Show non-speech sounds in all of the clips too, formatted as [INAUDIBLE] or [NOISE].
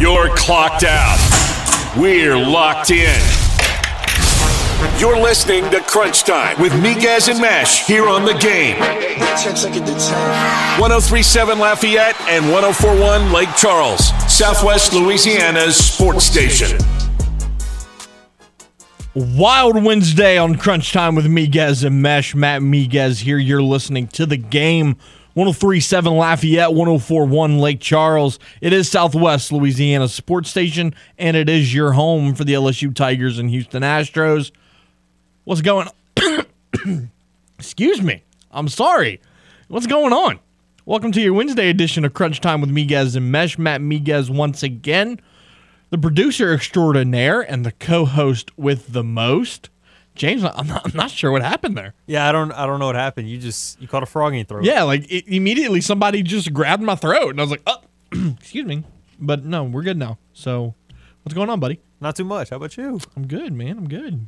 You're clocked out. We're locked in. You're listening to Crunch Time with Miguez and Mesh here on the game. 1037 Lafayette and 1041 Lake Charles, Southwest Louisiana's sports station. Wild Wednesday on Crunch Time with Miguez and Mesh. Matt Miguez here. You're listening to the game. 1037 Lafayette, 1041 Lake Charles. It is Southwest Louisiana sports station, and it is your home for the LSU Tigers and Houston Astros. What's going on? [COUGHS] Excuse me. I'm sorry. What's going on? Welcome to your Wednesday edition of Crunch Time with Miguez and Mesh. Matt Miguez once again, the producer extraordinaire and the co-host with the most. James, I'm not, I'm not sure what happened there. Yeah, I don't I don't know what happened. You just you caught a frog in your throat. Yeah, like it, immediately somebody just grabbed my throat, and I was like, "Oh, [CLEARS THROAT] excuse me," but no, we're good now. So, what's going on, buddy? Not too much. How about you? I'm good, man. I'm good.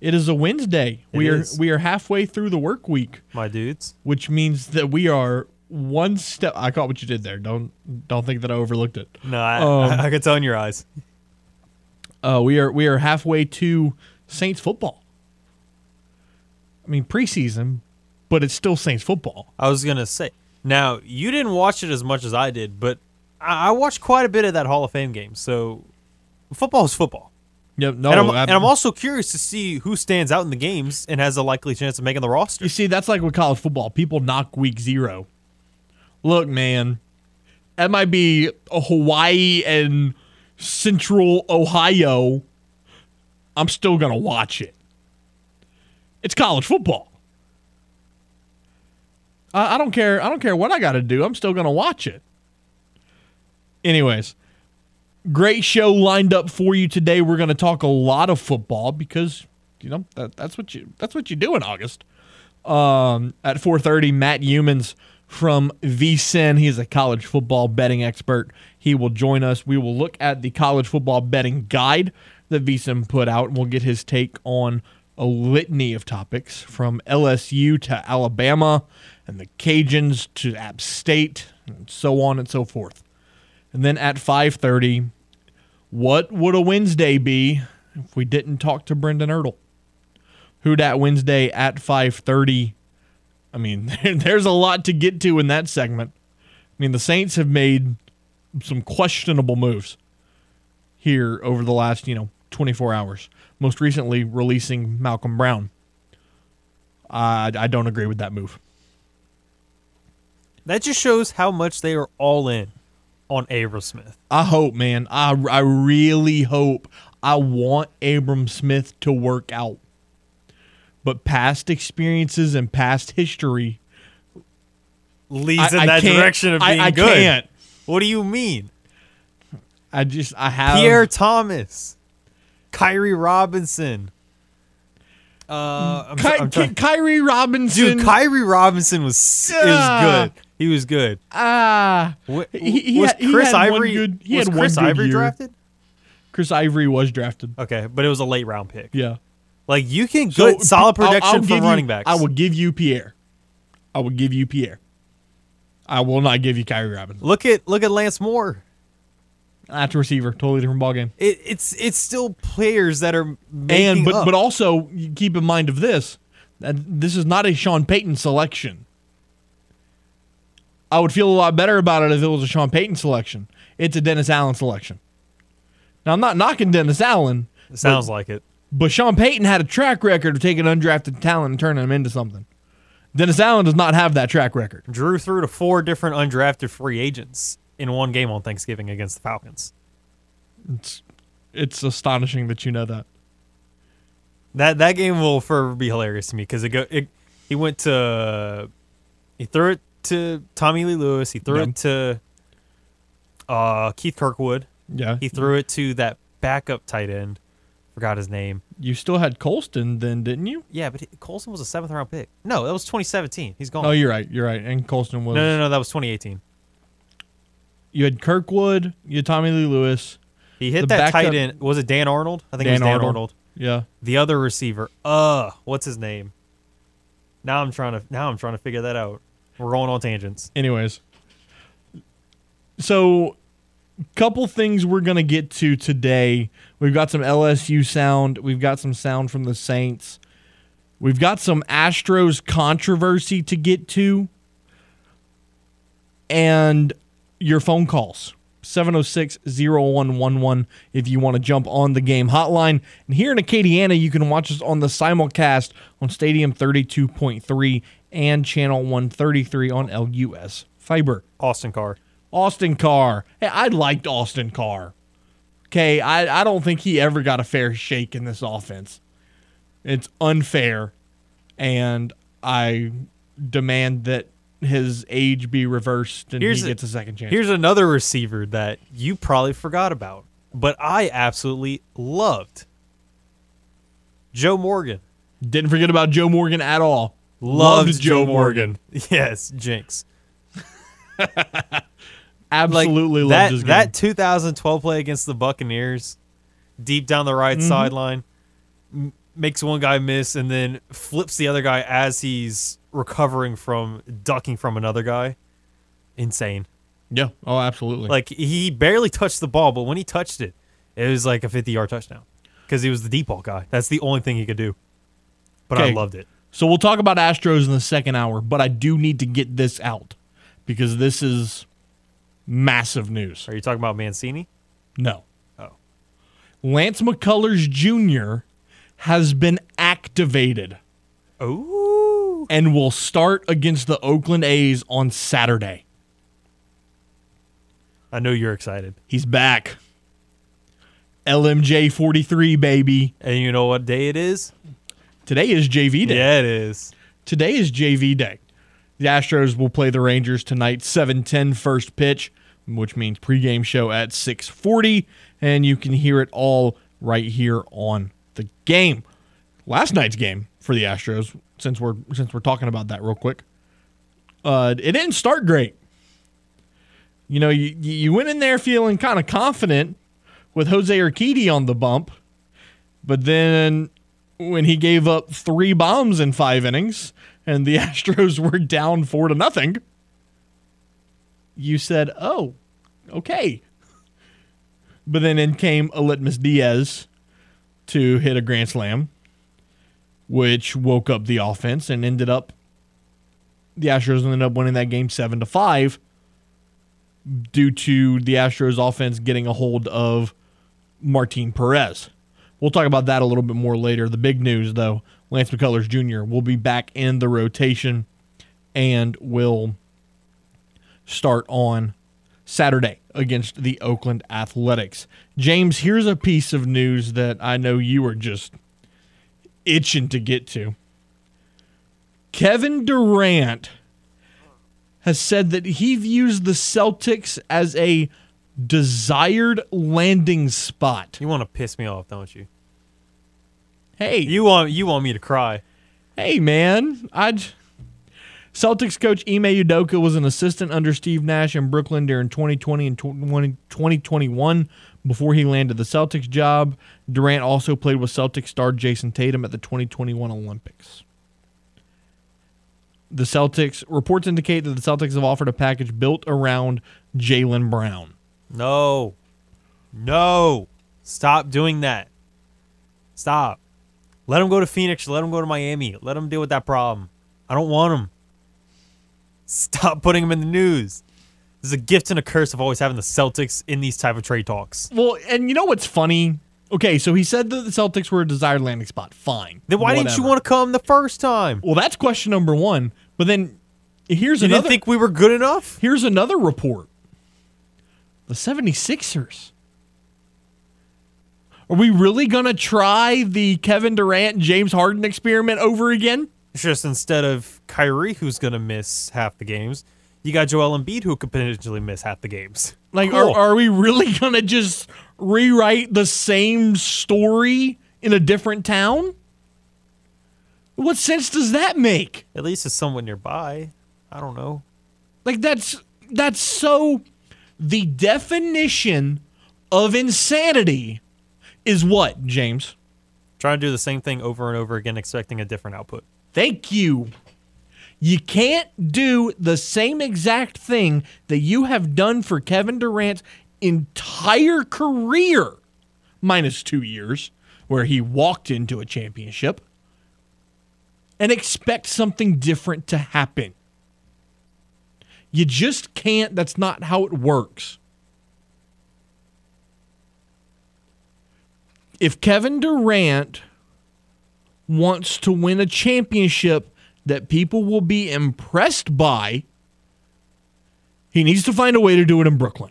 It is a Wednesday. It we are is. we are halfway through the work week, My dudes. which means that we are one step. I caught what you did there. Don't don't think that I overlooked it. No, I, Um, I, I could tell in your eyes. Uh, we are we are halfway to Saints football. I mean preseason, but it's still Saints football. I was gonna say. Now you didn't watch it as much as I did, but I, I watched quite a bit of that Hall of Fame game. So football is football. Yep. No, and, I'm, and I'm also curious to see who stands out in the games and has a likely chance of making the roster. You see, that's like with college football. People knock week zero. Look, man, that might be a Hawaii and Central Ohio. I'm still gonna watch it. It's college football. I, I don't care. I don't care what I got to do. I'm still gonna watch it. Anyways, great show lined up for you today. We're going to talk a lot of football because you know that, that's what you that's what you do in August. Um, at 4:30, Matt Youmans from VSIN. He's a college football betting expert. He will join us. We will look at the college football betting guide that VSIN put out, and we'll get his take on a litany of topics from LSU to Alabama and the Cajuns to App State and so on and so forth. And then at 5:30, what would a Wednesday be if we didn't talk to Brendan Ertle? Who dat Wednesday at 5:30? I mean, [LAUGHS] there's a lot to get to in that segment. I mean, the Saints have made some questionable moves here over the last, you know, 24 hours. Most recently releasing Malcolm Brown. I I don't agree with that move. That just shows how much they are all in on Abram Smith. I hope, man. I, I really hope. I want Abram Smith to work out. But past experiences and past history Leads I- in that direction of I- being I good. can't. What do you mean? I just I have Pierre Thomas, Khiry Robinson. Uh, I'm, Ky- try- I'm trying- Khiry Robinson. Dude, Khiry Robinson was Yeah. is good. He was good. ah, Wh- he, he was had, Chris had Ivory? good- he was had Chris good Ivory year. drafted? Chris Ivory was drafted. Okay, but it was a late round pick. Yeah, Like you can So, good solid I'll- I'll protection give from you- running backs. I will give you Pierre. I will give you Pierre. I will not give you Khiry Robinson. look at look at Lance Moore. That's a receiver, totally different ballgame. It, it's it's still players that are making and but up. but also keep in mind of this that this is not a Sean Payton selection. I would feel a lot better about it if it was a Sean Payton selection. It's a Dennis Allen selection. Now I'm not knocking Dennis Allen, it sounds like it. but Sean Payton had a track record of taking undrafted talent and turning them into something. Dennis Allen does not have that track record. Drew threw to four different undrafted free agents in one game on Thanksgiving against the Falcons. It's it's astonishing that you know that. That that game will forever be hilarious to me because it go it, he went to he threw it to Tommylee Lewis. He threw Yeah. it to uh, Keith Kirkwood. Yeah. He threw it to that backup tight end. Forgot his name. You still had Colston then, didn't you? Yeah, but he- Colston was a seventh round pick. No, that was 2017. He's gone. Oh, you're right. You're right. And Colston was no, no, no, that was 2018. You had Kirkwood, you had Tommylee Lewis, He hit that tight end. Was it Dan Arnold? I think it Dan was Dan Arnold. Arnold. Yeah. The other receiver. Uh, what's his name? Now I'm trying to now I'm trying to figure that out. We're going on tangents. Anyways, so couple things we're going to get to today. We've got some LSU sound, we've got some sound from the Saints. We've got some Astros controversy to get to and your phone calls. 706 0111 if you want to jump on the game hotline. And here in Acadiana, you can watch us on the simulcast on Stadium 32.3 and Channel 133 on LUS Fiber. Austin Carr. Austin Carr. Hey, I liked Austin Carr. Okay, I, I don't think he ever got a fair shake in this offense. It's unfair, and I demand that his age be reversed and Here's he a- gets a second chance. Here's another receiver that you probably forgot about, but I absolutely loved. Joe Morgan. Didn't forget about Joe Morgan at all. Loved, Joe Morgan. [LAUGHS] Yes, Jinx. [LAUGHS] Absolutely loved that his game. that 2012 play against the Buccaneers, deep down the right Mm-hmm. sideline, m- makes one guy miss and then flips the other guy as he's recovering from ducking from another guy. Insane. yeah. Oh, absolutely. Like he barely touched the ball, but when he touched it, it was like a 50 yard touchdown because he was the deep ball guy. That's the only thing he could do. But I loved it. So we'll talk about Astros in the second hour, but I do need to get this out because this is massive news. Are you talking about Mancini? No. Oh. Lance McCullers Jr. has been activated Oh. And will start against the Oakland A's on Saturday. I know you're excited. He's back. LMJ 43, baby. And you know what day it is? Today is JV Day. Yeah, it is. Today is JV Day. The Astros will play the Rangers tonight, 7:10 first pitch, which means pregame show at 6:40, and you can hear it all right here on the game. Last night's game for the Astros, since we're since we're talking about that real quick, uh, it didn't start great. You know, you you went in there feeling kind of confident with Jose Urquidy on the bump, but then when he gave up three bombs in five innings and the [LAUGHS] Astros were down four to nothing, you said, "Oh, okay." But then in came Aledmys Diaz to hit a grand slam, which woke up the offense and ended up the Astros ended up winning that game seven to five due to the Astros offense getting a hold of Martin Perez. We'll talk about that a little bit more later. The big news, though, Lance McCullers Jr. will be back in the rotation and will start on Saturday against the Oakland Athletics. James, here's a piece of news that I know you are just itching to get to. Kevin Durant has said that he views the Celtics as a desired landing spot. You want to piss me off, don't you? Hey, You want you want me to cry. hey, man! I Celtics coach Ime Udoka was an assistant under Steve Nash in Brooklyn during 2020 and 2021 before he landed the Celtics job. Durant also played with Celtics star Jayson Tatum at the 2021 Olympics. The Celtics reports indicate that the Celtics have offered a package built around Jaylen Brown. No. No. Stop doing that. Stop. Let him go to Phoenix. Let him go to Miami. Let him deal with that problem. I don't want him. Stop putting him in the news. There's a gift and a curse of always having the Celtics in these type of trade talks. Well, and you know what's funny? Okay, so he said that the Celtics were a desired landing spot. Fine. Then why didn't you want to come the first time? Well, that's question number one. But then here's You another. didn't think we were good enough? here's another report. The 76ers. Are we really going to try the Kevin Durant and James Harden experiment over again? It's just instead of Kyrie, who's going to miss half the games, you got Joel Embiid, who could potentially miss half the games. Like, Cool. are, are we really [LAUGHS] going to just rewrite the same story in a different town? What sense does that make? At least it's somewhat nearby. I don't know. Like that's that's so the definition of insanity is what, James? Trying to do the same thing over and over again, expecting a different output. Thank you. You can't do the same exact thing that you have done for Kevin Durant's entire career, minus two years, where he walked into a championship, and expect something different to happen. You just can't. That's not how it works. If Kevin Durant wants to win a championship that people will be impressed by, he needs to find a way to do it in Brooklyn.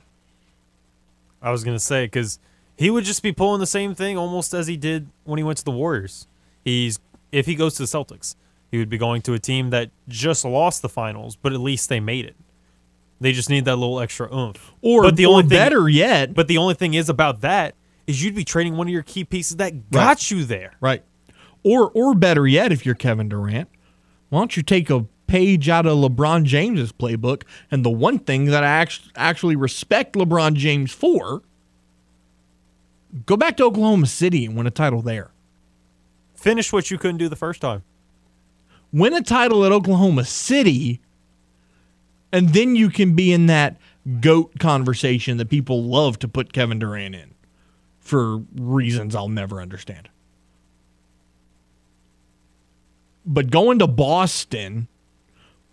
I was gonna say because he would just be pulling the same thing almost as he did when he went to the Warriors. He's if he goes to the Celtics, he would be going to a team that just lost the finals, but at least they made it. They just need that little extra oomph. Or, but the or only thing, better yet, But the only thing is about that is you'd be trading one of your key pieces that got you there. Right. Or or better yet, if you're Kevin Durant, why don't you take a page out of LeBron James's playbook? And the one thing that I act- actually respect LeBron James for, go back to Oklahoma City and win a title there. Finish what you couldn't do the first time. Win a title at Oklahoma City, and then you can be in that goat conversation that people love to put Kevin Durant in for reasons I'll never understand. But going to Boston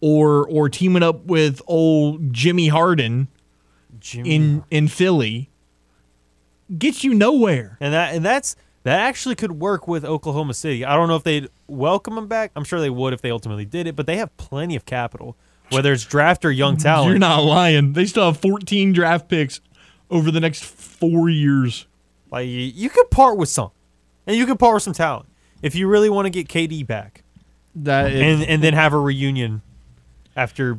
or or teaming up with old Jimmy Harden Jimmy. in in Philly gets you nowhere. and that and that's that actually could work with Oklahoma City. I don't know if they'd welcome him back. I'm sure they would if they ultimately did it, but they have plenty of capital, whether it's draft or young [LAUGHS] talent. You're not lying. They still have 14 draft picks over the next 4 years. Like you, you could part with some, and you could part with some talent if you really want to get KD back, That it, and and then have a reunion after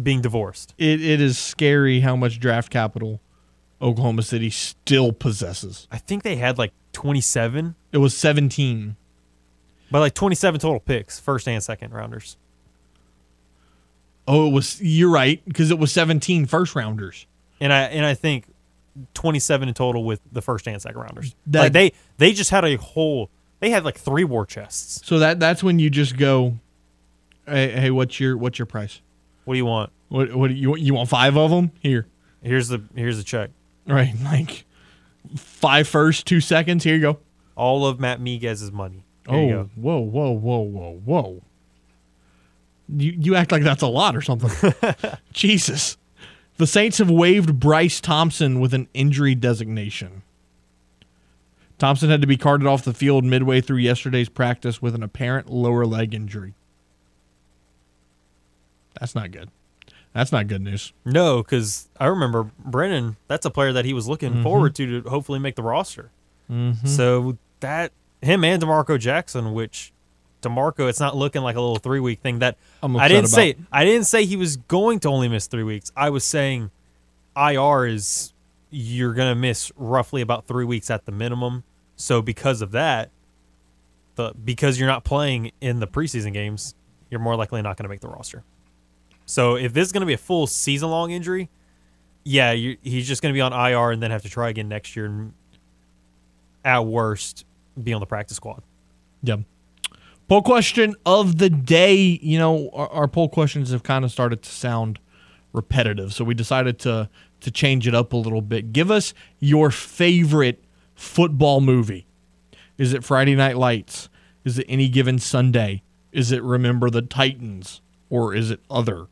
being divorced. it, it is scary how much draft capital Oklahoma City still possesses. I think they had like 27, It was 17. but like 27 total picks, first and second rounders. Oh, it was you're right because it was 17 first rounders. and I and I think 27 in total with the first and second rounders. That- like they they just had a whole they had like three war chests. So that that's when you just go hey, hey what's your what's your price? What do you want? What what do you you want 5 of them? Here. Here's the here's the check. Right, [LAUGHS] like five first, 2 seconds. Here you go. All of Matt Miguez's money. Here oh, whoa, whoa, whoa, whoa, whoa. You you act like that's a lot or something. [LAUGHS] Jesus. The Saints have waived Bryce Thompson with an injury designation. Thompson had to be carted off the field midway through yesterday's practice with an apparent lower leg injury. That's not good. That's not good news. No, because I remember Brennan. That's a player that he was looking Mm-hmm. forward to to hopefully make the roster. So that him and D'Marco Jackson, which D'Marco, it's not looking like a little three week thing. That I didn't say. I didn't say he was going to only miss three weeks. I was saying IR is you're gonna miss roughly about three weeks at the minimum. So because of that, the because you're not playing in the preseason games, you're more likely not going to make the roster. So if this is going to be a full season long injury, yeah, he's just going to be on IR and then have to try again next year, and at worst, be on the practice squad. Yep. Poll question of the day. You know, our, our poll questions have kind of started to sound repetitive, so we decided to to change it up a little bit. Give us your favorite football movie. Is it Friday Night Lights? Is it Any Given Sunday? Is it Remember the Titans? Or is it other?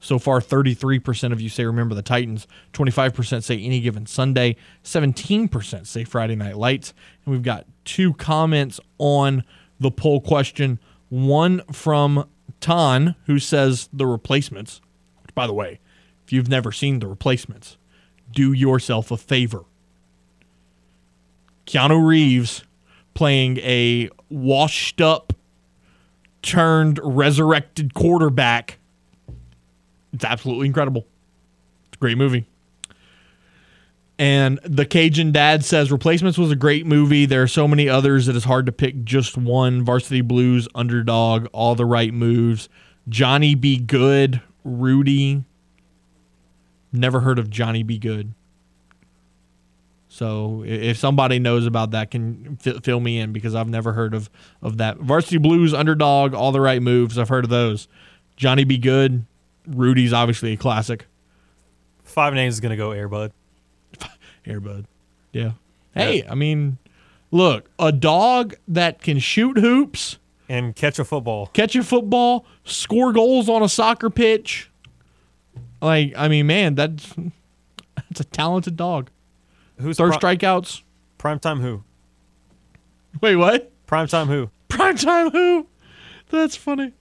So far, 33% of you say Remember the Titans, 25% say Any Given Sunday, 17% say Friday Night Lights. And we've got two comments on the poll question. One from Tan, who says The Replacements. Which, by the way, if you've never seen The Replacements, do yourself a favor. Keanu Reeves playing a washed up, turned resurrected quarterback. It's absolutely incredible. It's a great movie. And the Cajun dad says Replacements was a great movie. There are so many others that it's hard to pick just one. Varsity Blues, Underdog, All the Right Moves, Johnny Be Good, Rudy. Never heard of Johnny Be Good. So if somebody knows about that, can fi- fill me in because I've never heard of of that. Varsity Blues, Underdog, All the Right Moves. I've heard of those. Johnny Be Good, Rudy's obviously a classic. Five names is going to go Airbud. [LAUGHS] Airbud. Yeah. Hey, I mean, look, a dog that can shoot hoops, And catch a football. catch a football, score goals on a soccer pitch. Like, I mean, man, that's [LAUGHS] that's a talented dog. Who's Third pri- strikeouts. prime time who? Wait, what? Prime time who? Prime time who? That's funny.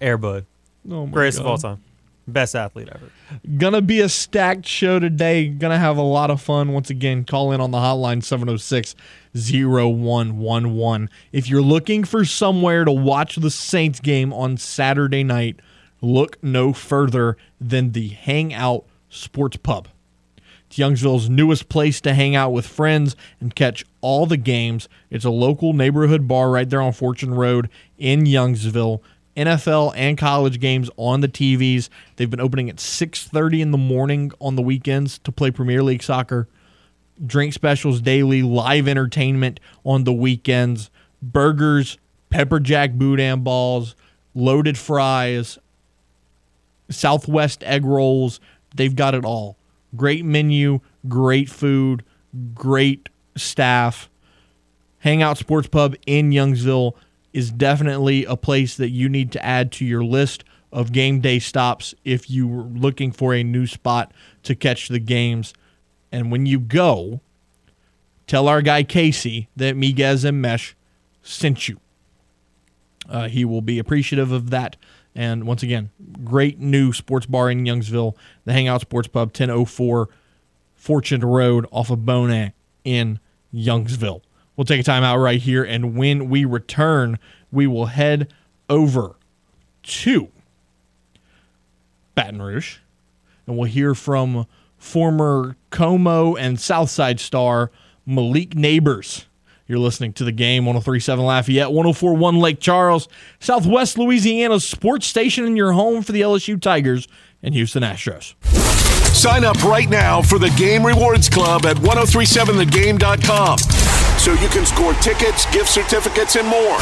Airbud. Oh my Greatest of all time. Best athlete ever. Gonna be a stacked show today. Gonna have a lot of fun. Once again, call in on the hotline 706 0111. If you're looking for somewhere to watch the Saints game on Saturday night, look no further than the Hangout Sports Pub. Youngsville's newest place to hang out with friends and catch all the games. It's a local neighborhood bar right there on Fortune Road in Youngsville. NFL and college games on the TVs. They've been opening at 6:30 in the morning on the weekends to play Premier League soccer. Drink specials daily, live entertainment on the weekends, burgers, pepper jack boudin balls, loaded fries, Southwest egg rolls. They've got it all. Great menu, great food, great staff. Hangout Sports Pub in Youngsville is definitely a place that you need to add to your list of game day stops if you were looking for a new spot to catch the games. And when you go, tell our guy Casey that Miguez and Mesh sent you. Uh, he will be appreciative of that. And once again, great new sports bar in Youngsville, the Hangout Sports Pub, 1004 Fortune Road off of Bonin in Youngsville. We'll take a time out right here, and when we return, we will head over to Baton Rouge, and we'll hear from former Comeaux and Southside star Malik Neighbors. You're listening to the game 1037 Lafayette, 1041 Lake Charles, Southwest Louisiana's sports station, and your home for the LSU Tigers and Houston Astros. Sign up right now for the Game Rewards Club at 1037thegame.com so you can score tickets, gift certificates, and more.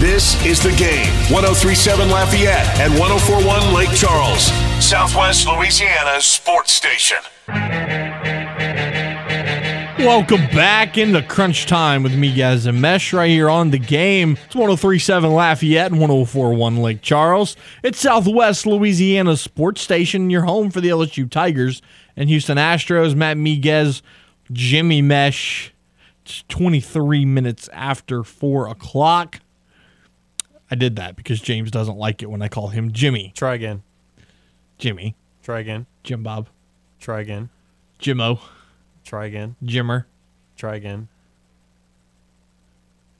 This is the game 1037 Lafayette and 1041 Lake Charles, Southwest Louisiana's sports station. Welcome back into Crunch Time with Miguez and Mesh right here on the game. It's 1037 Lafayette and 1041 Lake Charles. It's Southwest Louisiana sports station, your home for the LSU Tigers and Houston Astros. Matt Miguez, Jimmy Mesh. It's 23 minutes after 4 o'clock. I did that because James doesn't like it when I call him Jimmy. Try again. Jimmy. Try again. Jim Bob. Try again. Jimmo. Try again. Jimmer. Try again.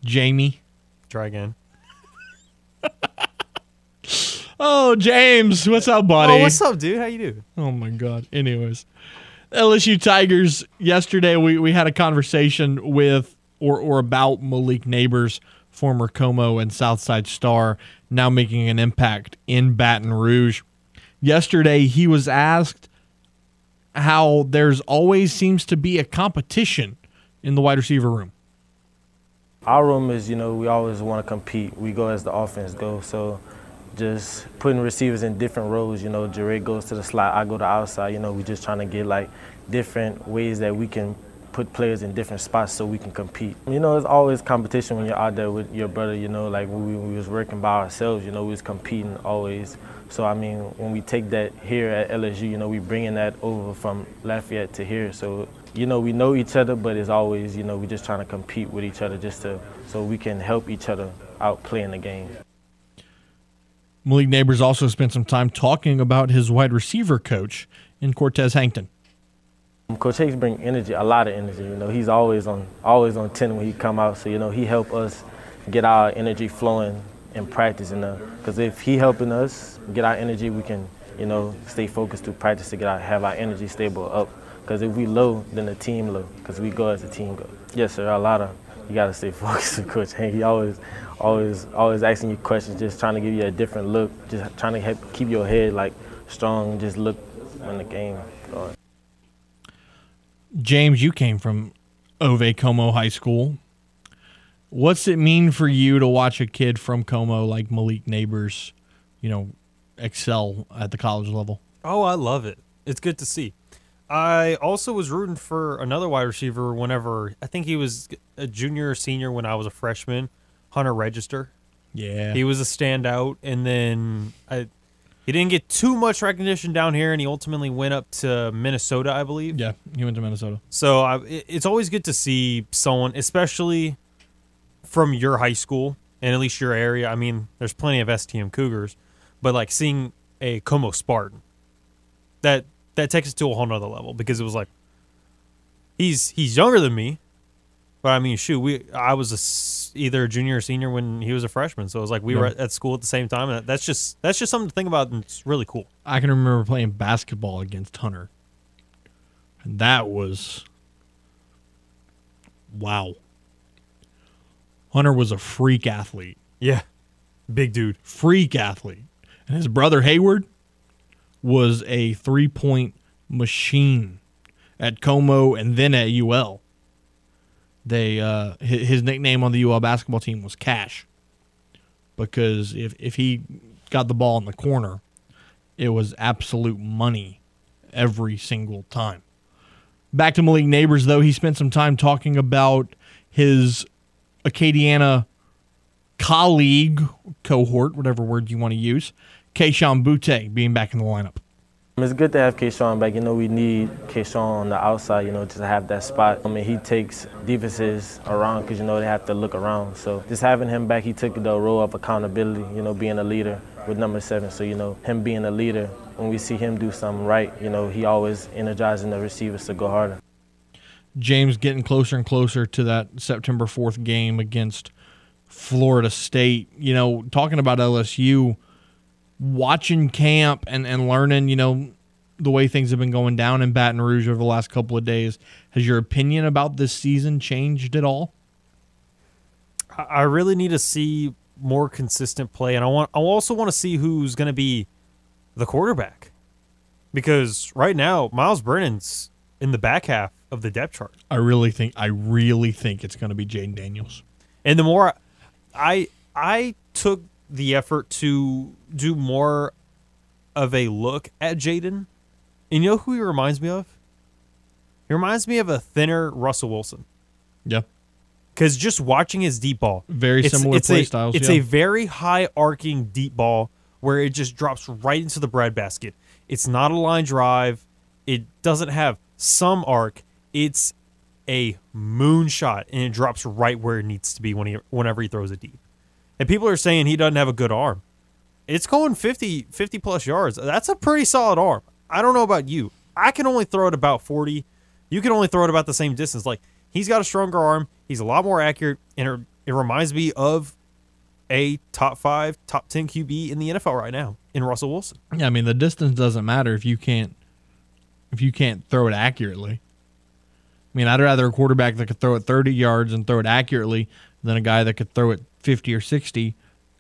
Jamie. Try again. [LAUGHS] Oh, James. What's up, buddy? Oh, what's up, dude? How you doing? Oh my god. Anyways, LSU Tigers. Yesterday we, we had a conversation with or or about Malik Neighbors, former Comeaux and Southside star, now making an impact in Baton Rouge. Yesterday he was asked how there's always seems to be a competition in the wide receiver room. Our room is, you know, we always want to compete. We go as the offense goes. So just putting receivers in different roles, you know, Jared goes to the slot, I go to outside, you know, we just trying to get like different ways that we can put players in different spots so we can compete. You know, it's always competition when you're out there with your brother, you know, like when we, we was working by ourselves, you know, we was competing always. So I mean, when we take that here at LSU, you know, we bringing that over from Lafayette to here. So you know, we know each other, but it's always, you know, we're just trying to compete with each other just to so we can help each other out playing the game. Malik Neighbors also spent some time talking about his wide receiver coach in Cortez Hankton. Coach Hicks bring energy, a lot of energy. You know, he's always on, always on ten when he come out. So you know, he help us get our energy flowing in practice. And because if he helping us get our energy, we can, you know, stay focused through practice to get our have our energy stable up. Because if we low, then the team low. Because we go as a team go. Yes, sir. A lot of you got to stay [LAUGHS] focused with Coach Hank. He always, always, always asking you questions, just trying to give you a different look, just trying to help keep your head like strong. Just look when the game going. James, you came from Ove Comeaux High School. What's it mean for you to watch a kid from Comeaux like Malik Neighbors, you know, excel at the college level? Oh, I love it. It's good to see. I also was rooting for another wide receiver whenever I think he was a junior or senior when I was a freshman, Hunter Register. Yeah. He was a standout, and then I, he didn't get too much recognition down here, and he ultimately went up to Minnesota, I believe. yeah, he went to Minnesota. So I, it's always good to see someone, especially from your high school and at least your area. I mean, there's plenty of STM Cougars, but like seeing a Comeaux Spartan, that that takes it to a whole nother level because it was like he's he's younger than me, but I mean, shoot, we I was a either a junior or senior when he was a freshman, so it was like we were at, at school at the same time, and that's just that's just something to think about, and it's really cool. I can remember playing basketball against Hunter. And that was wow. Hunter was a freak athlete. Yeah, big dude. Freak athlete. And his brother Hayward was a three point machine at Comeaux and then at UL. They uh, hi- his nickname on the UL basketball team was Cash because if if he got the ball in the corner, it was absolute money every single time. Back to Malik Neighbors, though, he spent some time talking about his Acadiana colleague, cohort, whatever word you want to use, Kayshon Boutte being back in the lineup. It's good to have Kayshon back. You know, we need Kayshon on the outside, you know, just to have that spot. I mean, he takes defenses around because, you know, they have to look around. So just having him back, he took the role of accountability, you know, being a leader with number seven. So, you know, him being a leader, when we see him do something right, you know, he always energizing the receivers to go harder. James getting closer and closer to that September 4th game against Florida State. You know, talking about LSU, watching camp and, and learning, you know, the way things have been going down in Baton Rouge over the last couple of days. Has your opinion about this season changed at all? I- really need to see more consistent play, and I want I also want to see who's going to be the quarterback, because right now Myles Brennan's in the back half of the depth chart, I really think I really think it's going to be Jayden Daniels. and the more I I took the effort to do more of a look at Jayden, and you know who he reminds me of? He reminds me of a thinner Russell Wilson. Yeah. Because just watching his deep ball, Very similar it's play a, styles, It's yeah. a very high arcing deep ball where it just drops right into the breadbasket. It's not a line drive. It doesn't have some arc. It's a moonshot, and it drops right where it needs to be when he whenever he throws it deep. And people are saying he doesn't have a good arm. It's going 50, 50 plus yards. That's a pretty solid arm. I don't know about you. I can only throw it about 40. You can only throw it about the same distance. Like, he's got a stronger arm. He's a lot more accurate. And it, it reminds me of a top five, top 10 QB in the NFL right now in Russell Wilson. Yeah, I mean the distance doesn't matter if you can't if you can't throw it accurately. I mean, I'd rather a quarterback that could throw it 30 yards and throw it accurately than a guy that could throw it 50 or 60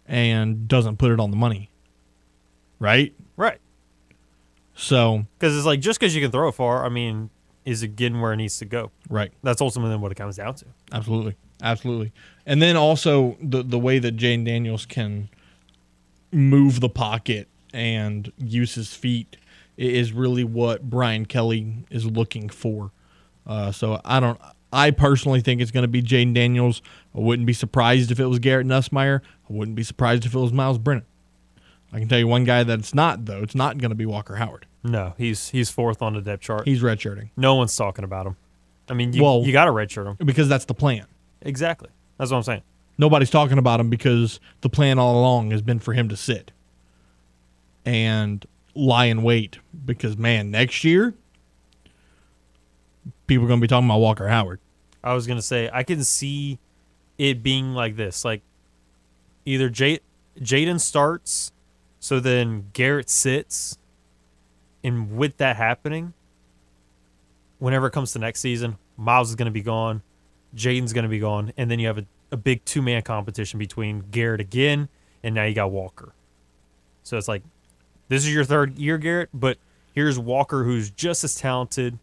and doesn't put it on the money. Right? Right. So, Because it's like, just because you can throw it far, I mean, is it getting where it needs to go? right. That's ultimately what it comes down to. Absolutely. Absolutely. And then also the the way that Jayden Daniels can move the pocket and use his feet is really what Brian Kelly is looking for. Uh, so I don't I personally think it's going to be Jayden Daniels. I wouldn't be surprised if it was Garrett Nussmeier. I wouldn't be surprised if it was Myles Brennan. I can tell you one guy that it's not though. It's not going to be Walker Howard. No, he's he's fourth on the depth chart. He's redshirting no one's talking about him. I mean, you, Well- you got to redshirt him. because that's the plan. Exactly. That's what I'm saying. Nobody's talking about him because the plan all along has been for him to sit and lie in wait. Because man, next year people are going to be talking about Walker Howard. I was gonna say I can see it being like this, like either J- Jayden starts, so then Garrett sits, and with that happening, whenever it comes to next season, Myles is gonna be gone, Jayden's gonna be gone, and then you have a, a big two man competition between Garrett again, and now you got Walker. So it's like this is your third year, Garrett, but here's Walker, who's just as talented,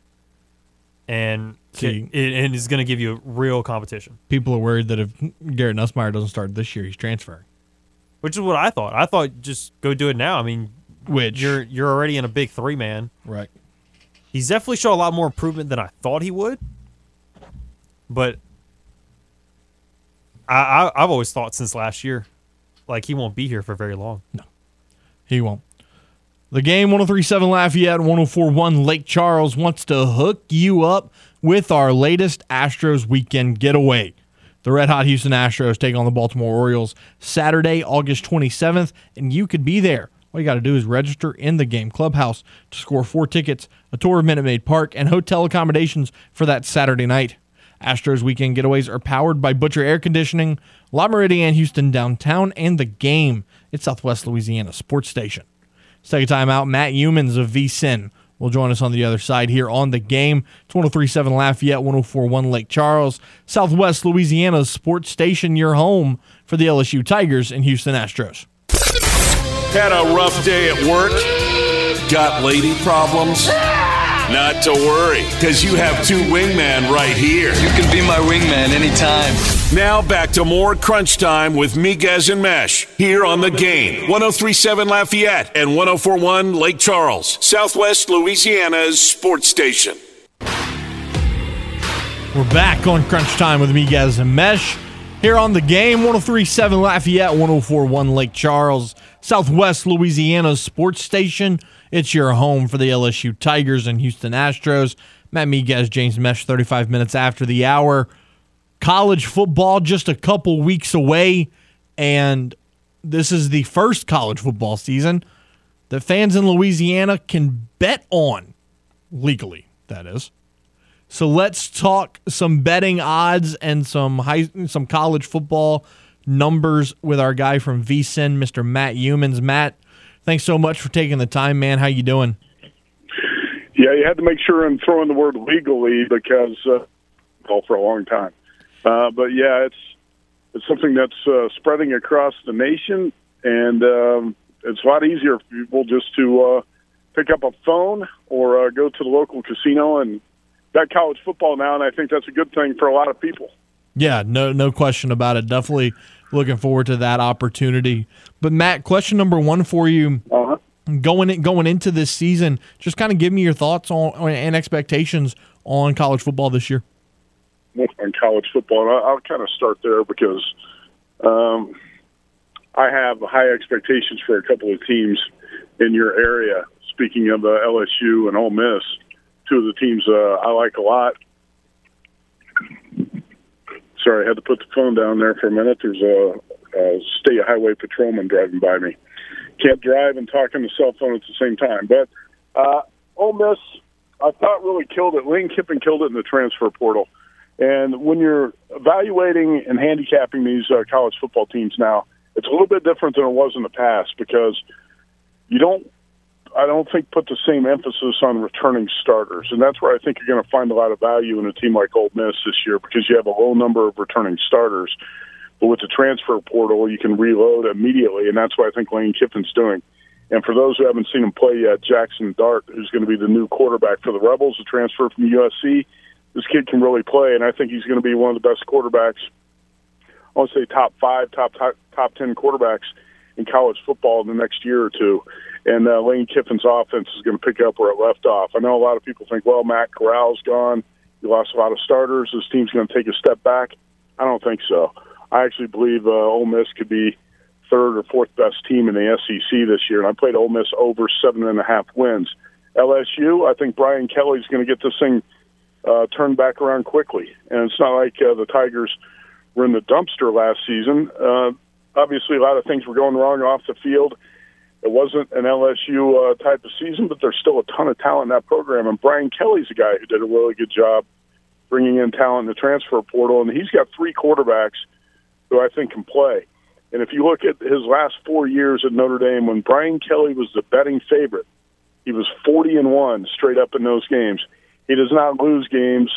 and See- and and is going to give you a real competition. People are worried that if Garrett Nussmeier doesn't start this year, he's transferring. Which is what I thought. I thought just go do it now. I mean, Which you're you're already in a big three man. right. He's definitely shown a lot more improvement than I thought he would. But I, I I've always thought since last year, like he won't be here for very long. No, he won't. The game 1037 Lafayette 1041 Lake Charles wants to hook you up with our latest Astros weekend getaway. The Red Hot Houston Astros take on the Baltimore Orioles Saturday, August 27th, and you could be there. All you got to do is register in the game clubhouse to score four tickets, a tour of Minute Maid Park, and hotel accommodations for that Saturday night. Astros weekend getaways are powered by Butcher Air Conditioning, La Meridien Houston downtown, and the game. It's Southwest Louisiana Sports Station. Let's take a time out. Matt Youmans of VSIN will join us on the other side here on the game. It's 1037 Lafayette, 1041 Lake Charles, Southwest Louisiana's sports station, your home for the LSU Tigers and Houston Astros. Had a rough day at work? Got lady problems? Not to worry, because you have two wingmen right here. You can be my wingman anytime. Now back to more crunch time with Miguez and Mesh here on the game. 1037 Lafayette and 1041 Lake Charles, Southwest Louisiana's sports station. We're back on Crunch Time with Miguez and Mesh here on the game 1037 Lafayette, 1041 Lake Charles, Southwest Louisiana's sports station. It's your home for the LSU Tigers and Houston Astros. Matt Miguez, James Mesh, 35 minutes after the hour. College football just a couple weeks away, and this is the first college football season that fans in Louisiana can bet on legally, that is. So let's talk some betting odds and some high, some college football numbers with our guy from VSIN, Mr. Matt Youmans. Matt, thanks so much for taking the time, man. How you doing? Yeah, you had to make sure I'm throwing the word legally because uh, for a long time. Uh, but yeah, it's it's something that's uh, spreading across the nation, and um, it's a lot easier for people just to uh, pick up a phone or uh, go to the local casino and bet college football now. And I think that's a good thing for a lot of people. Yeah, no, no question about it. Definitely looking forward to that opportunity. But Matt, question number one for you. Uh-huh. Going in, going into this season, just kind of give me your thoughts on and expectations on college football this year. On college football, and I'll, kind of start there because um, I have high expectations for a couple of teams in your area. Speaking of uh, LSU and Ole Miss, two of the teams uh, I like a lot. Sorry, I had to put the phone down there for a minute. There's a, a state highway patrolman driving by me. Can't drive and talk on the cell phone at the same time. But uh, Ole Miss, I thought really killed it. Lane Kiffin killed it in the transfer portal. And when you're evaluating and handicapping these uh, college football teams now, it's a little bit different than it was in the past because you don't I don't think put the same emphasis on returning starters, and that's where I think you're going to find a lot of value in a team like Ole Miss this year because you have a low number of returning starters. But with the transfer portal, you can reload immediately, and that's what I think Lane Kiffin's doing. And for those who haven't seen him play yet, Jackson Dart, who's going to be the new quarterback for the Rebels, a transfer from USC, this kid can really play, and I think he's going to be one of the best quarterbacks. I want to say top five, top top, top ten quarterbacks in college football in the next year or two and uh, Lane Kiffin's offense is going to pick up where it left off. I know a lot of people think, well, Matt Corral's gone. He lost a lot of starters. This team's going to take a step back. I don't think so. I actually believe uh, Ole Miss could be third or fourth best team in the SEC this year, and I played Ole Miss over seven and a half wins. LSU, I think Brian Kelly's going to get this thing uh, turned back around quickly, and it's not like uh, the Tigers were in the dumpster last season. Uh, obviously, a lot of things were going wrong off the field it wasn't an LSU uh, type of season, but there's still a ton of talent in that program. And Brian Kelly's a guy who did a really good job bringing in talent in the transfer portal, and he's got three quarterbacks who I think can play. And if you look at his last four years at Notre Dame, when Brian Kelly was the betting favorite, he was 40 and one straight up in those games. He does not lose games;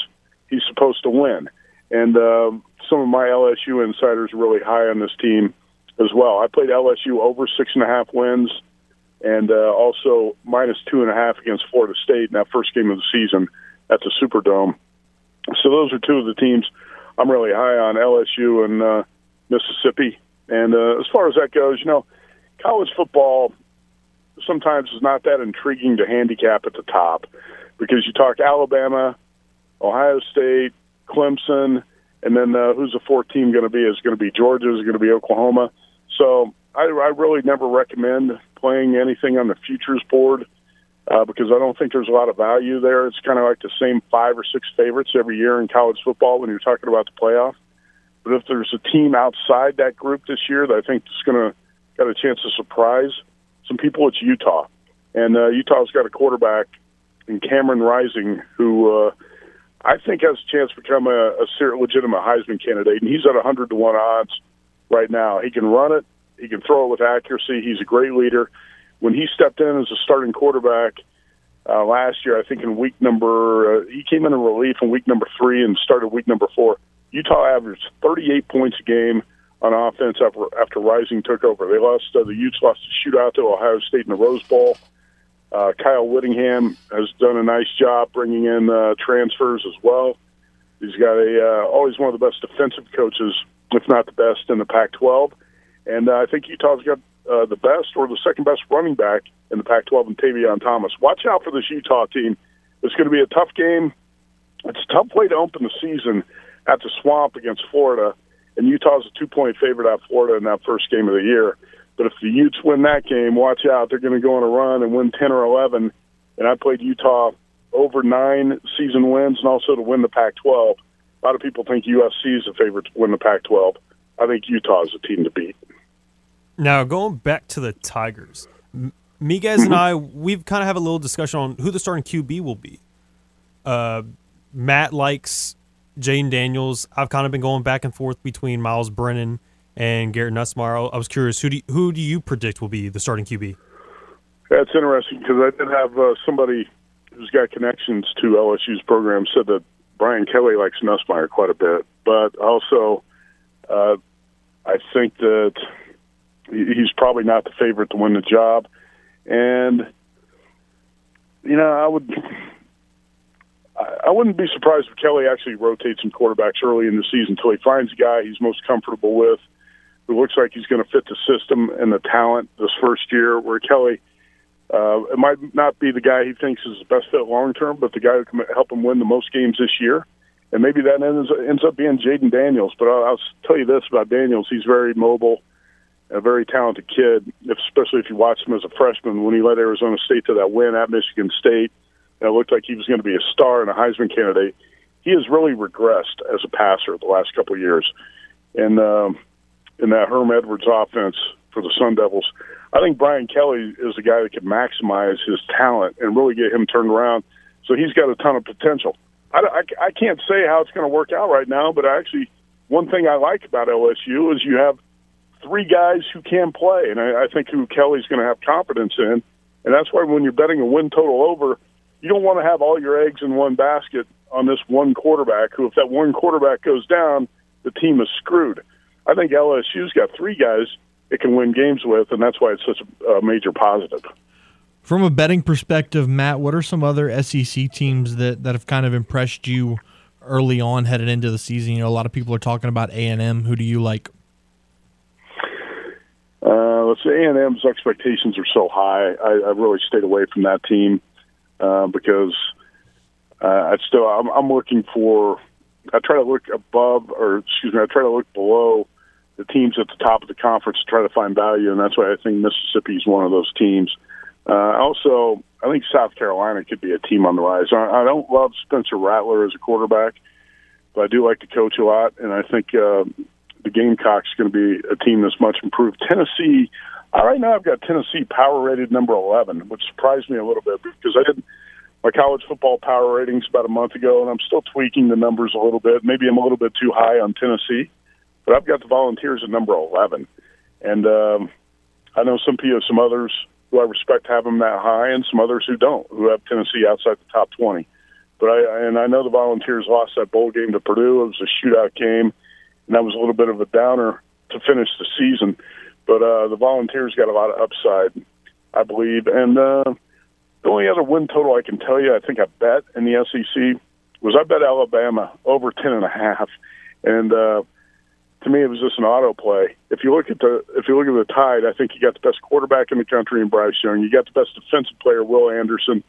he's supposed to win. And uh, some of my LSU insiders are really high on this team as well. I played LSU over six and a half wins, and uh, also minus two and a half against Florida State in that first game of the season at the Superdome. So those are two of the teams I'm really high on: LSU and uh, Mississippi. And uh, as far as that goes, you know, college football sometimes is not that intriguing to handicap at the top because you talk Alabama, Ohio State, Clemson, and then uh, who's the fourth team going to be? Is going to be Georgia? Is going to be Oklahoma? So I, I really never recommend playing anything on the futures board uh, because I don't think there's a lot of value there. It's kind of like the same five or six favorites every year in college football when you're talking about the playoff. But if there's a team outside that group this year that I think is going to got a chance to surprise some people, it's Utah, and uh, Utah's got a quarterback in Cameron Rising who. Uh, I think has a chance to become a, a legitimate Heisman candidate, and he's at 100 to 1 odds right now. He can run it, he can throw it with accuracy. He's a great leader. When he stepped in as a starting quarterback uh, last year, I think in week number, uh, he came in in relief in week number three and started week number four. Utah averaged 38 points a game on offense after, after Rising took over. They lost, uh, the Utes lost a shootout to Ohio State in the Rose Bowl. Uh, Kyle Whittingham has done a nice job bringing in uh, transfers as well. He's got a uh, always one of the best defensive coaches, if not the best, in the Pac-12. And uh, I think Utah's got uh, the best or the second best running back in the Pac-12 in Tavion Thomas. Watch out for this Utah team. It's going to be a tough game. It's a tough way to open the season at the Swamp against Florida, and Utah's a two-point favorite at Florida in that first game of the year. But if the Utes win that game, watch out. They're going to go on a run and win 10 or 11. And I played Utah over nine season wins and also to win the Pac 12. A lot of people think USC is a favorite to win the Pac 12. I think Utah is a team to beat. Now, going back to the Tigers, Miguez and I, we've kind of have a little discussion on who the starting QB will be. Uh, Matt likes Jayden Daniels. I've kind of been going back and forth between Myles Brennan and Garrett Nussmeier. I was curious, who do you, who do you predict will be the starting QB? That's interesting because I did have uh, somebody who's got connections to LSU's program said that Brian Kelly likes Nussmeier quite a bit, but also uh, I think that he's probably not the favorite to win the job, and you know I would. I wouldn't be surprised if Kelly actually rotates some quarterbacks early in the season until he finds a guy he's most comfortable with who looks like he's going to fit the system and the talent this first year. Where Kelly, uh, it might not be the guy he thinks is the best fit long term, but the guy who can help him win the most games this year. And maybe that ends, ends up being Jayden Daniels. But I'll, I'll tell you this about Daniels: he's very mobile, a very talented kid. Especially if you watch him as a freshman when he led Arizona State to that win at Michigan State, and it looked like he was going to be a star and a Heisman candidate. He has really regressed as a passer the last couple of years, and um, in that Herm Edwards offense for the Sun Devils. I think Brian Kelly is a guy that can maximize his talent and really get him turned around. So he's got a ton of potential. I, I, I can't say how it's going to work out right now, but actually, one thing I like about LSU is you have three guys who can play, and I, I think who Kelly's going to have confidence in. And that's why when you're betting a win total over, you don't want to have all your eggs in one basket on this one quarterback. Who, if that one quarterback goes down, the team is screwed. I think LSU's got three guys it can win games with, and that's why it's such a, major positive. From a betting perspective, Matt, what are some other SEC teams that, that have kind of impressed you early on headed into the season? You know, a lot of people are talking about A and M. Who do you like? Uh, let's say A and M's expectations are so high. I, I really stayed away from that team uh, because uh, I still I'm, I'm looking for. I try to look above, or excuse me, I try to look below the teams at the top of the conference to try to find value, and that's why I think Mississippi is one of those teams. Uh, also, I think South Carolina could be a team on the rise. I, I don't love Spencer Rattler as a quarterback, but I do like the coach a lot, and I think uh, the Gamecocks going to be a team that's much improved. Tennessee, uh, right now I've got Tennessee power rated number 11, which surprised me a little bit because I did my college football power ratings about a month ago, and I'm still tweaking the numbers a little bit. Maybe I'm a little bit too high on Tennessee. But I've got the Volunteers at number 11. And um, I know some people, some others who I respect have them that high, and some others who don't, who have Tennessee outside the top 20. But I and I know the Volunteers lost that bowl game to Purdue. It was a shootout game, and that was a little bit of a downer to finish the season. But uh, the Volunteers got a lot of upside, I believe. And uh, the only other win total I can tell you, I think I bet in the SEC was I bet Alabama over ten and a half, and uh, to me, it was just an auto play. If you look at the if you look at the Tide, I think you got the best quarterback in the country in Bryce Young. You got the best defensive player, Will Anderson,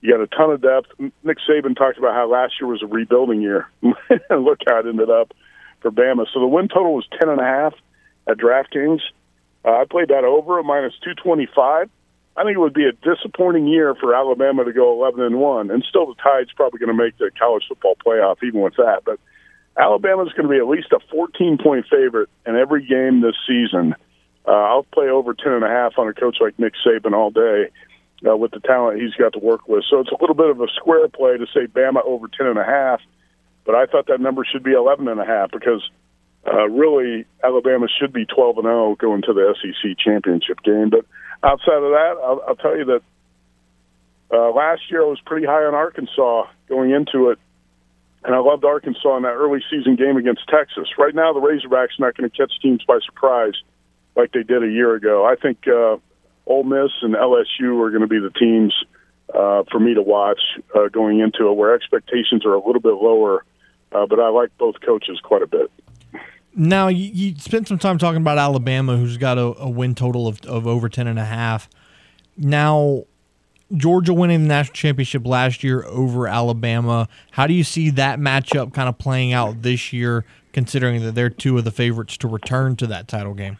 You got a ton of depth. Nick Saban talked about how last year was a rebuilding year. [LAUGHS] Look how it ended up for Bama. So the win total was ten and a half at DraftKings. Uh, I played that over at minus two twenty five. I think it would be a disappointing year for Alabama to go eleven and one, and still the Tide's probably going to make the college football playoff even with that. But Alabama's going to be at least a fourteen point favorite in every game this season. Uh, I'll play over ten and a half on a coach like Nick Saban all day uh, with the talent he's got to work with. So it's a little bit of a square play to say Bama over ten and a half, but I thought that number should be eleven and a half because uh, really Alabama should be twelve and zero going to the SEC championship game. But outside of that, I'll, I'll tell you that uh, last year I was pretty high on Arkansas going into it, and I loved Arkansas in that early season game against Texas. Right now, the Razorbacks are not going to catch teams by surprise like they did a year ago. I think uh, Ole Miss and LSU are going to be the teams uh, for me to watch uh, going into it, where expectations are a little bit lower. Uh, but I like both coaches quite a bit. Now you, you spent some time talking about Alabama, who's got a, a win total of, of over ten and a half. Now, Georgia winning the national championship last year over Alabama. How do you see that matchup kind of playing out this year, considering that they're two of the favorites to return to that title game?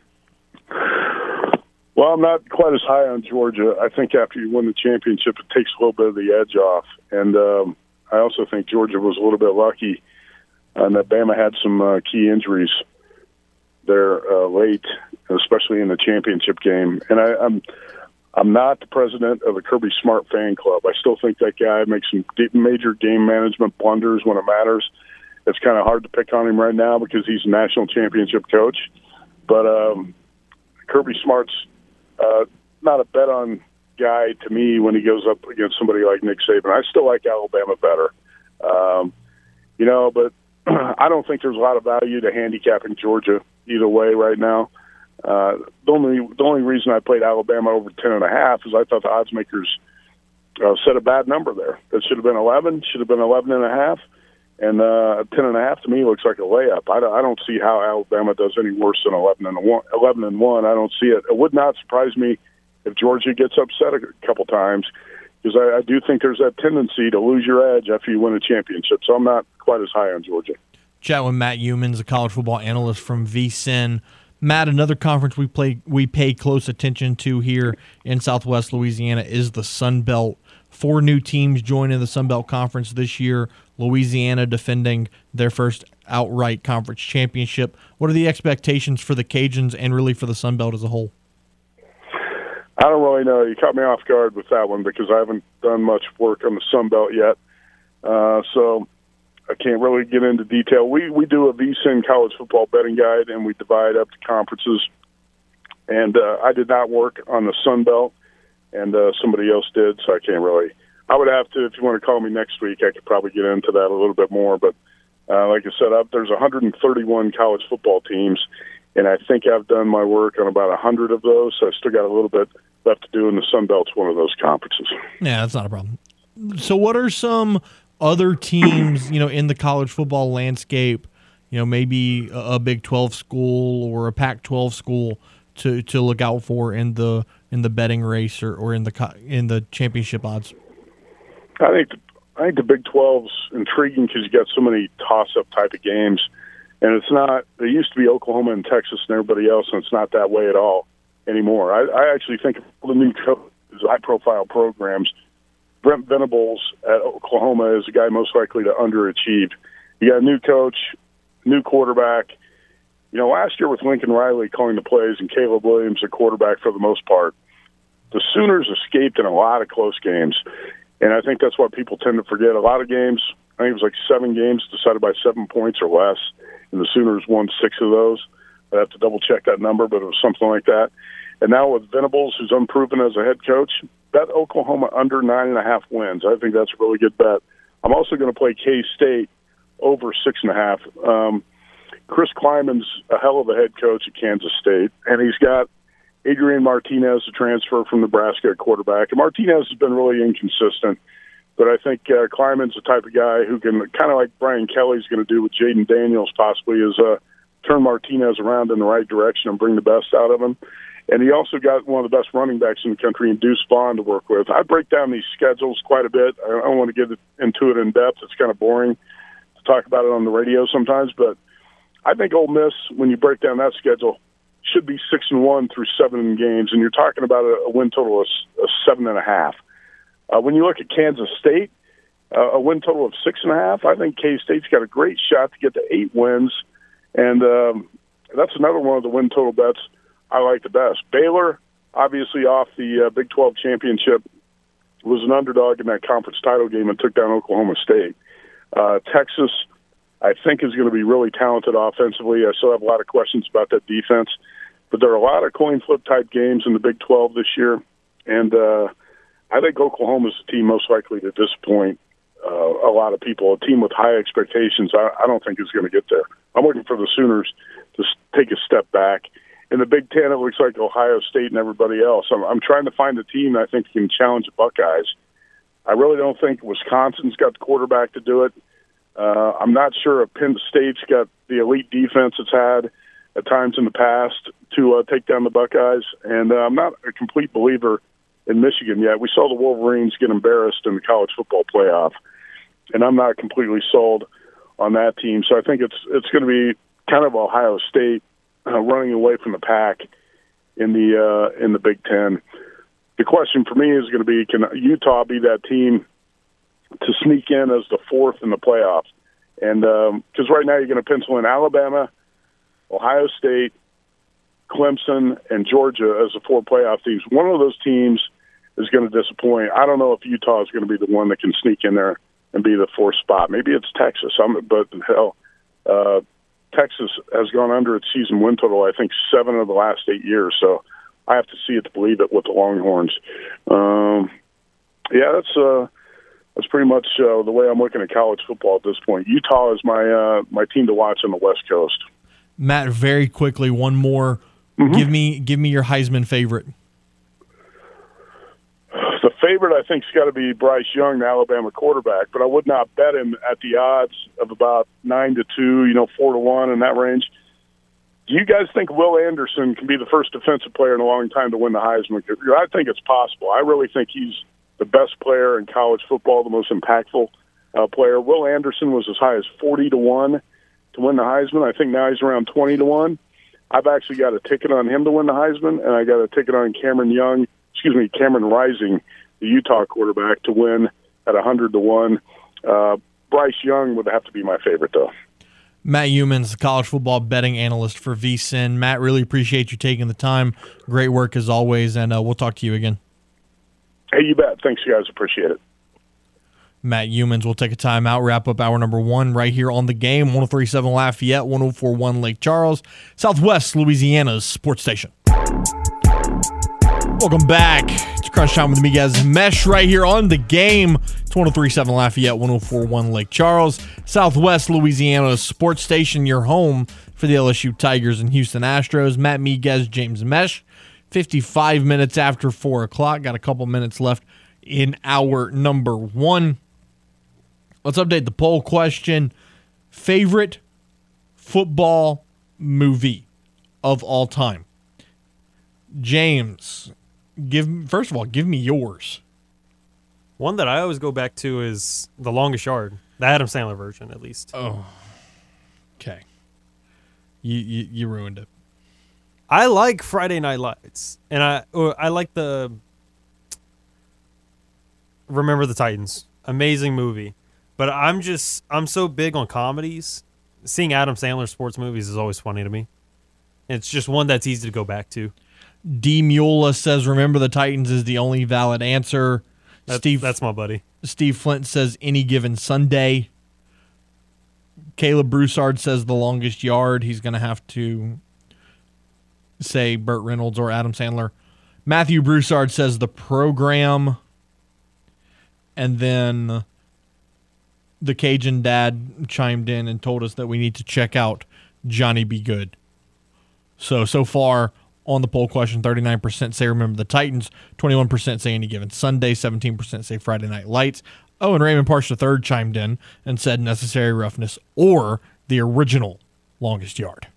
Well, I'm not quite as high on Georgia. I think after you win the championship, it takes a little bit of the edge off, and um, I also think Georgia was a little bit lucky and that Bama had some uh, key injuries there uh, late, especially in the championship game. And I, I'm I'm not the president of the Kirby Smart fan club. I still think that guy makes some major game management blunders when it matters. It's kind of hard to pick on him right now because he's a national championship coach. But um, Kirby Smart's uh, not a bet on guy to me when he goes up against somebody like Nick Saban. I still like Alabama better. Um, you know, but [CLEARS THROAT] I don't think there's a lot of value to handicapping Georgia either way right now. Uh, the only the only reason I played Alabama over ten and a half is I thought the odds makers uh, set a bad number there. That should have been eleven, should have been eleven and a half, and uh, ten and a half to me looks like a layup. I don't, I don't see how Alabama does any worse than eleven and one. Eleven and one, I don't see it. It would not surprise me if Georgia gets upset a couple times because I, I do think there's that tendency to lose your edge after you win a championship. So I'm not quite as high on Georgia. Chat with Matt Youmans, a college football analyst from VSIN. Matt, another conference we play we pay close attention to here in Southwest Louisiana is the Sun Belt. Four new teams joining the Sun Belt Conference this year. Louisiana defending their first outright conference championship. What are the expectations for the Cajuns and really for the Sun Belt as a whole? I don't really know. You caught me off guard with that one because I haven't done much work on the Sun Belt yet. Uh, so I can't really get into detail. We we do a VSIN college football betting guide, and we divide up the conferences. And uh, I did not work on the Sun Belt, and uh, somebody else did, so I can't really. I would have to, if you want to call me next week, I could probably get into that a little bit more. But uh, like I said, up there's 131 college football teams, and I think I've done my work on about 100 of those. So I still got a little bit left to do, and the Sun Belt's one of those conferences. Yeah, that's not a problem. So, what are some other teams, you know, in the college football landscape, you know, maybe a, a Big 12 school or a Pac 12 school to, to look out for in the in the betting race or, or in the in the championship odds? I think I think the Big 12's intriguing because you got so many toss up type of games, and it's not. It used to be Oklahoma and Texas and everybody else, and it's not that way at all anymore. I, I actually think the new coaches, high profile programs Brent Venables at Oklahoma is the guy most likely to underachieve. You got a new coach, new quarterback. You know, last year with Lincoln Riley calling the plays and Caleb Williams the quarterback for the most part, the Sooners escaped in a lot of close games. And I think that's what people tend to forget. A lot of games, I think it was like seven games decided by seven points or less, and the Sooners won six of those. I have to double check that number, but it was something like that. And now with Venables, who's unproven as a head coach, bet Oklahoma under nine and a half wins. I think that's a really good bet. I'm also going to play K State over six and a half. Um, Chris Klieman's a hell of a head coach at Kansas State, and he's got Adrian Martinez, a transfer from Nebraska quarterback. And Martinez has been really inconsistent, but I think uh, Klieman's the type of guy who can, kind of like Brian Kelly's going to do with Jayden Daniels, possibly, is uh, turn Martinez around in the right direction and bring the best out of him. And he also got one of the best running backs in the country in Deuce Vaughn to work with. I break down these schedules quite a bit. I don't want to get into it in depth. It's kind of boring to talk about it on the radio sometimes, but I think Ole Miss, when you break down that schedule, should be six and one through seven games, and you're talking about a, win total of, of seven and a half. Uh, when you look at Kansas State, uh, a win total of six and a half. I think K State's got a great shot to get to eight wins, and um, that's another one of the win total bets I like the best. Baylor, obviously off the uh, Big 12 championship, was an underdog in that conference title game and took down Oklahoma State. Uh, Texas, I think, is going to be really talented offensively. I still have a lot of questions about that defense, but there are a lot of coin flip type games in the Big 12 this year, and uh, I think Oklahoma is the team most likely to disappoint uh, a lot of people. A team with high expectations, I, I don't think is going to get there. I'm looking for the Sooners to take a step back in the Big Ten, it looks like Ohio State and everybody else. I'm, I'm trying to find a team I think can challenge the Buckeyes. I really don't think Wisconsin's got the quarterback to do it. Uh, I'm not sure if Penn State's got the elite defense it's had at times in the past to uh, take down the Buckeyes. And uh, I'm not a complete believer in Michigan yet. We saw the Wolverines get embarrassed in the college football playoff, and I'm not completely sold on that team. So I think it's it's going to be kind of Ohio State uh, running away from the pack in the uh, in the Big Ten. The question for me is going to be: Can Utah be that team to sneak in as the fourth in the playoffs? And because um, right now you're going to pencil in Alabama, Ohio State, Clemson, and Georgia as the four playoff teams. One of those teams is going to disappoint. I don't know if Utah is going to be the one that can sneak in there and be the fourth spot. Maybe it's Texas. I'm, but in hell, uh, Texas has gone under its season win total, I think, seven of the last eight years. So I have to see it to believe it with the Longhorns. Um, yeah, that's uh, that's pretty much uh, the way I'm looking at college football at this point. Utah is my uh, my team to watch on the West Coast. Matt, very quickly, one more. Mm-hmm. Give me give me your Heisman favorite favorite, I think, has got to be Bryce Young, the Alabama quarterback. But I would not bet him at the odds of about nine to two, you know, four to one in that range. Do you guys think Will Anderson can be the first defensive player in a long time to win the Heisman? I think it's possible. I really think he's the best player in college football, the most impactful uh, player. Will Anderson was as high as forty to one to win the Heisman. I think now he's around twenty to one. I've actually got a ticket on him to win the Heisman, and I got a ticket on Cameron Young, excuse me, Cameron Rising the Utah quarterback to win at 100 to 1. Uh, Bryce Young would have to be my favorite, though. Matt Youmans, the college football betting analyst for VSIN. Matt, really appreciate you taking the time. Great work as always, and uh, we'll talk to you again. Hey, you bet. Thanks, you guys. Appreciate it. Matt Youmans will take a timeout, wrap up hour number one right here on the game. 1037 Lafayette, 1041 Lake Charles, Southwest Louisiana's sports station. Welcome back. It's Crunch Time with Miguez Mesh right here on the game. It's 1037 Lafayette, 1041 Lake Charles, Southwest Louisiana sports station, your home for the LSU Tigers and Houston Astros. Matt Miguez, James Mesh. 55 minutes after 4 o'clock. Got a couple minutes left in hour number one. Let's update the poll question. Favorite football movie of all time? James, give first of all, give me yours. One that I always go back to is The Longest Yard, the Adam Sandler version, at least. Oh, okay. You you, you ruined it. I like Friday Night Lights, and I uh, I like the Remember the Titans, amazing movie. But I'm just I'm so big on comedies. Seeing Adam Sandler sports movies is always funny to me. It's just one that's easy to go back to. D Mula says, "Remember the Titans is the only valid answer." Steve, that's my buddy. Steve Flint says, "Any given Sunday." Caleb Broussard says, "The longest yard." He's going to have to say Burt Reynolds or Adam Sandler. Matthew Broussard says, "The program," and then the Cajun dad chimed in and told us that we need to check out Johnny B. Good. So so far on the poll question 39% say remember the Titans, 21% say any given Sunday, 17% say Friday Night Lights. Oh, and Raymond Parsh III chimed in and said necessary roughness or the original longest yard.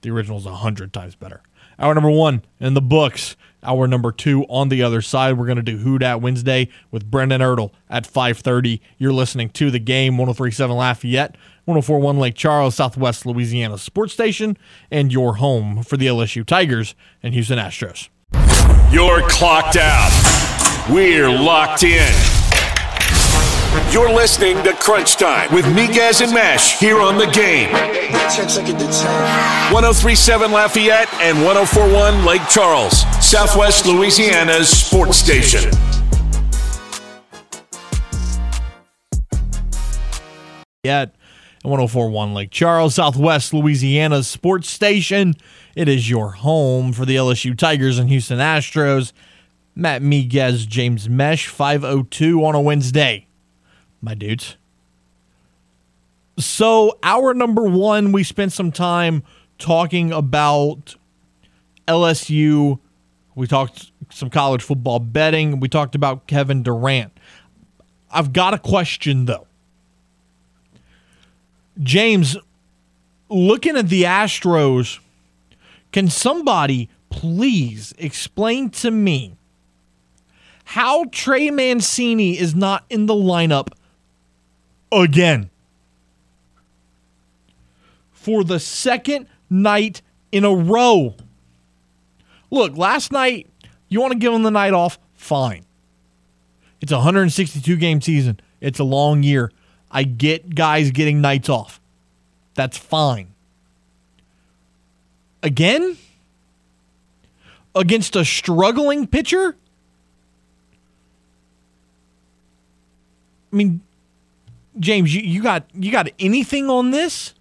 The original is 100 times better. Hour number one in the books. Hour number two on the other side. We're going to do Who Dat Wednesday with Brendan Ertle at 5.30. You're listening to the game, 1037 Lafayette, 1041 Lake Charles, Southwest Louisiana Sports Station, and your home for the LSU Tigers and Houston Astros. You're clocked out. We're locked in. You're listening to Crunch Time with Miguez and Mesh here on the game. 1037 Lafayette and 1041 Lake Charles, Southwest Louisiana's sports station. Yet, 1041 Lake Charles, Southwest Louisiana's sports station. It is your home for the LSU Tigers and Houston Astros. Matt Miguez, James Mesh, 502 on a Wednesday. My dudes. So, hour number one, we spent some time talking about LSU. We talked some college football betting. We talked about Kevin Durant. I've got a question, though. James, looking at the Astros, can somebody please explain to me how Trey Mancini is not in the lineup again for the second night in a row? Look, last night, you want to give him the night off? Fine. It's a 162 game season, it's a long year. I get guys getting nights off. That's fine. Again? Against a struggling pitcher? I mean, James, you, you got you got anything on this?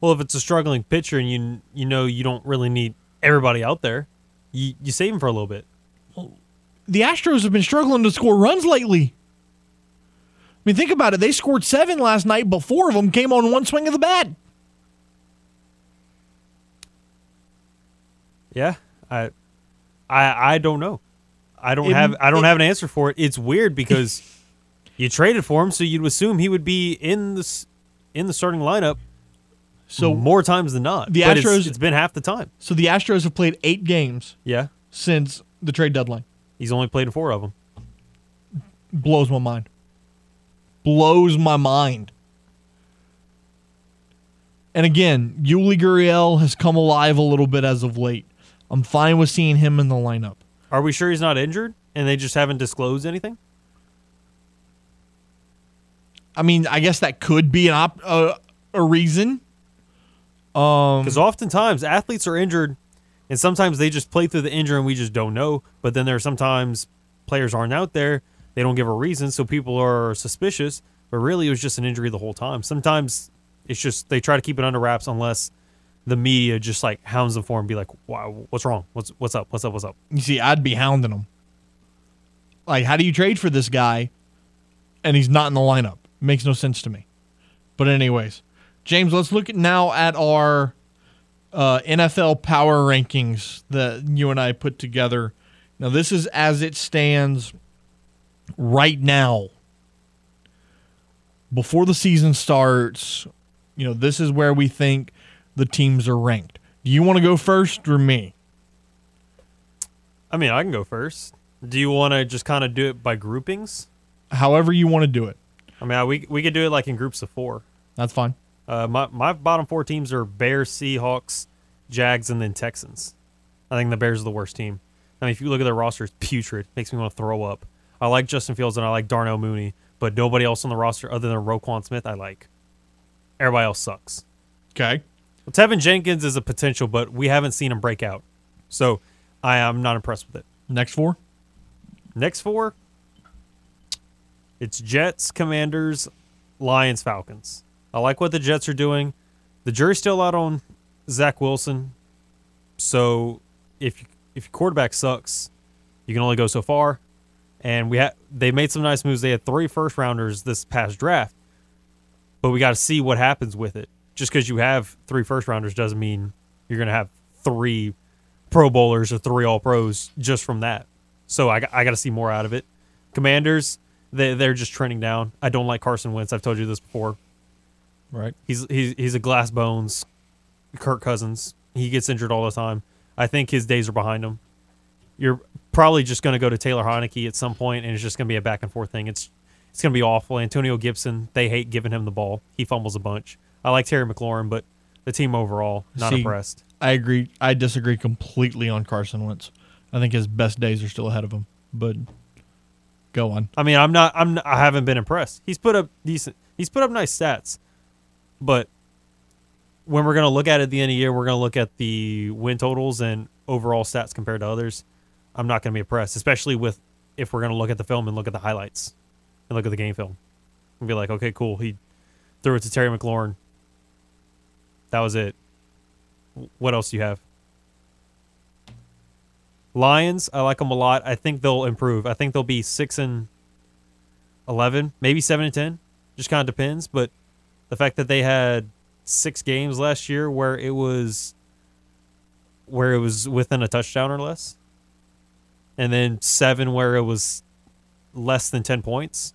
Well, if it's a struggling pitcher and you you know you don't really need everybody out there, you you save him for a little bit. Well, The Astros have been struggling to score runs lately. I mean, think about it. They scored seven last night, but four of them came on one swing of the bat. Yeah, I, I, I don't know. I don't It- have I don't it- have an answer for it. It's weird because [LAUGHS] you traded for him, so you'd assume he would be in the in the starting lineup So more times than not. The But it's- Astros- it's been half the time. So the Astros have played eight games Yeah, since the trade deadline. he's only played four of them. Blows my mind. Blows my mind. And again, Yuli Gurriel has come alive a little bit as of late. I'm fine with seeing him in the lineup. Are we sure he's not injured and they just haven't disclosed anything? I mean, I guess that could be an op- uh, a reason. Um, Because oftentimes athletes are injured, and sometimes they just play through the injury and we just don't know. But then there are sometimes players aren't out there, they don't give a reason, so people are suspicious. But really, it was just an injury the whole time. Sometimes it's just they try to keep it under wraps unless the media just like hounds them for and be like, "Wow, what's wrong? What's what's up? What's up? What's up?" You see, I'd be hounding him. Like, how do you trade for this guy and he's not in the lineup? Makes no sense to me. But, anyways, James, let's look now at our uh, NFL power rankings that you and I put together. Now, this is as it stands right now. Before the season starts, you know, this is where we think the teams are ranked. Do you want to go first or me? I mean, I can go first. Do you want to just kind of do it by groupings? However, you want to do it. I mean, we we could do it like in groups of four. That's fine. Uh, my my bottom four teams are Bears, Seahawks, Jags, and then Texans. I think the Bears are the worst team. I mean, if you look at their roster, it's putrid. Makes me want to throw up. I like Justin Fields and I like Darnell Mooney, but nobody else on the roster other than Roquan Smith I like. Everybody else sucks. Okay. Well, Teven Jenkins is a potential, but we haven't seen him break out, so I am not impressed with it. Next four. Next four, it's Jets, Commanders, Lions, Falcons. I like what the Jets are doing. The jury's still out on Zach Wilson, so if if your quarterback sucks, you can only go so far. And we had they made some nice moves. They had three first rounders this past draft, but we got to see what happens with it. Just because you have three first rounders doesn't mean you're going to have three Pro Bowlers or three All Pros just from that. So I, got- I got to see more out of it. Commanders, they they're just trending down. I don't like Carson Wentz. I've told you this before. Right. He's he's he's a glass bones, Kirk Cousins. He gets injured all the time. I think his days are behind him. You're probably just going to go to Taylor Heinicke at some point, and it's just going to be a back and forth thing. It's it's going to be awful. Antonio Gibson, they hate giving him the ball. He fumbles a bunch. I like Terry McLaurin, but the team overall not See, impressed. I agree. I disagree completely on Carson Wentz. I think his best days are still ahead of him. But go on. I mean, I'm not. I'm. I haven't been impressed. He's put up decent. He's put up nice stats, but when we're gonna look at it at the end of the year, we're gonna look at the win totals and overall stats compared to others. I'm not gonna be impressed, especially with if we're gonna look at the film and look at the highlights and look at the game film and be like, okay, cool. He threw it to Terry McLaurin. That was it. What else do you have? Lions, I like them a lot. I think they'll improve. I think they'll be six and eleven, maybe seven and ten. Just kind of depends. But the fact that they had six games last year where it was where it was within a touchdown or less, and then seven where it was less than ten points.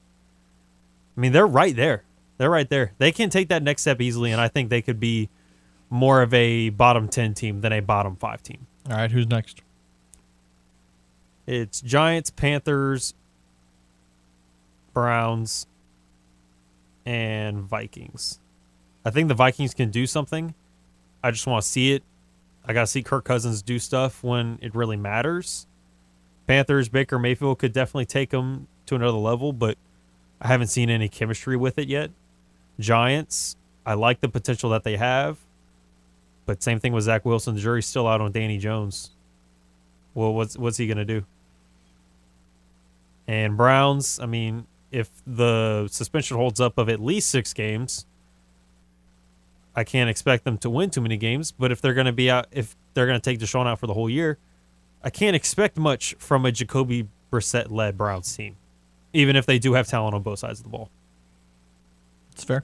I mean, they're right there. They're right there. They can take that next step easily, and I think they could be more of a bottom ten team than a bottom five team. All right, who's next? It's Giants, Panthers, Browns, and Vikings. I think the Vikings can do something. I just want to see it. I got to see Kirk Cousins do stuff when it really matters. Panthers, Baker Mayfield could definitely take them to another level, but I haven't seen any chemistry with it yet. Giants, I like the potential that they have, but same thing with Zach Wilson. The jury's still out on Danny Jones. Well, what's what's he gonna do? And Browns, I mean, if the suspension holds up of at least six games, I can't expect them to win too many games. But if they're to be out, if they're to take Deshaun out for the whole year, I can't expect much from a Jacoby Brissett led Browns team, even if they do have talent on both sides of the ball. It's fair.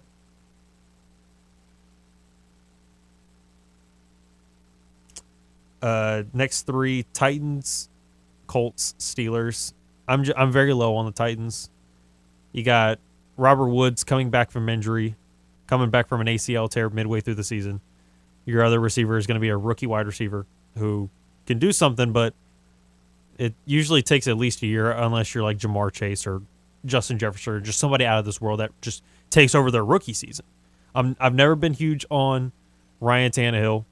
Uh, next three: Titans, Colts, Steelers. I'm j- I'm very low on the Titans. You got Robert Woods coming back from injury, coming back from an ACL tear midway through the season. Your other receiver is going to be a rookie wide receiver who can do something, but it usually takes at least a year unless you're like Ja'Marr Chase or Justin Jefferson or just somebody out of this world that just takes over their rookie season. I'm, I've never been huge on Ryan Tannehill.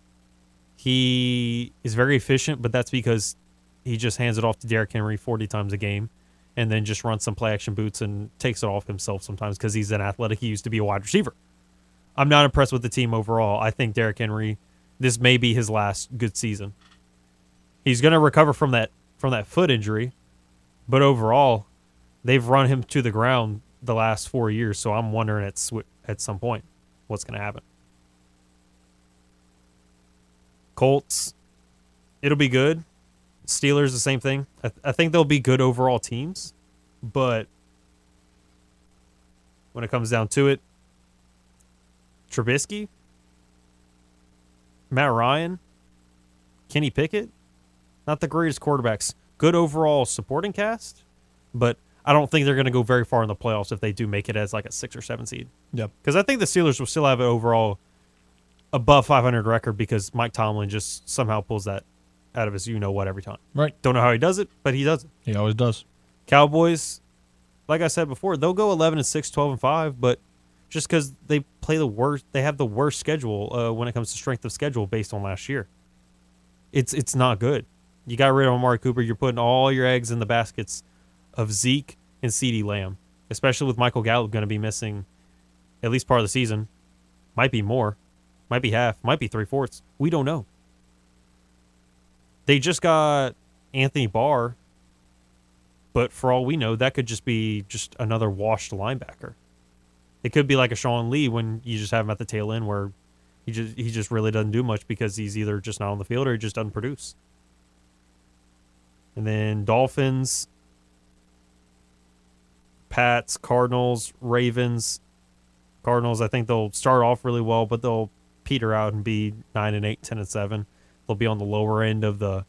He is very efficient, but that's because he just hands it off to Derrick Henry 40 times a game and then just runs some play action boots and takes it off himself sometimes because he's an athletic. He used to be a wide receiver. I'm not impressed with the team overall. I think Derrick Henry, this may be his last good season. He's going to recover from that from that foot injury, but overall, they've run him to the ground the last four years. So I'm wondering at sw- at some point what's going to happen. Colts, it'll be good. Steelers, the same thing. I, th- I think they'll be good overall teams, but when it comes down to it, Trubisky, Matt Ryan, Kenny Pickett, not the greatest quarterbacks. Good overall supporting cast, but I don't think they're going to go very far in the playoffs if they do make it as like a six or seven seed. Yep. Because I think the Steelers will still have an overall above 500 record because Mike Tomlin just somehow pulls that out of his you know what every time. Right. Don't know how he does it, but he does it. He always does. Cowboys, like I said before, they'll go 11 and 6, 12 and 5, but just because they play the worst, they have the worst schedule uh, when it comes to strength of schedule based on last year. It's it's not good. You got rid of Amari Cooper. You're putting all your eggs in the baskets of Zeke and CeeDee Lamb, especially with Michael Gallup going to be missing at least part of the season. Might be more, might be half, might be three fourths. We don't know. They just got Anthony Barr, but for all we know, that could just be just another washed linebacker. It could be like a Sean Lee when you just have him at the tail end where he just he just really doesn't do much because he's either just not on the field or he just doesn't produce. And then Dolphins, Pats, Cardinals, Ravens. Cardinals, I think they'll start off really well, but they'll peter out and be nine and eight, 10 and seven. They'll be on the lower end of the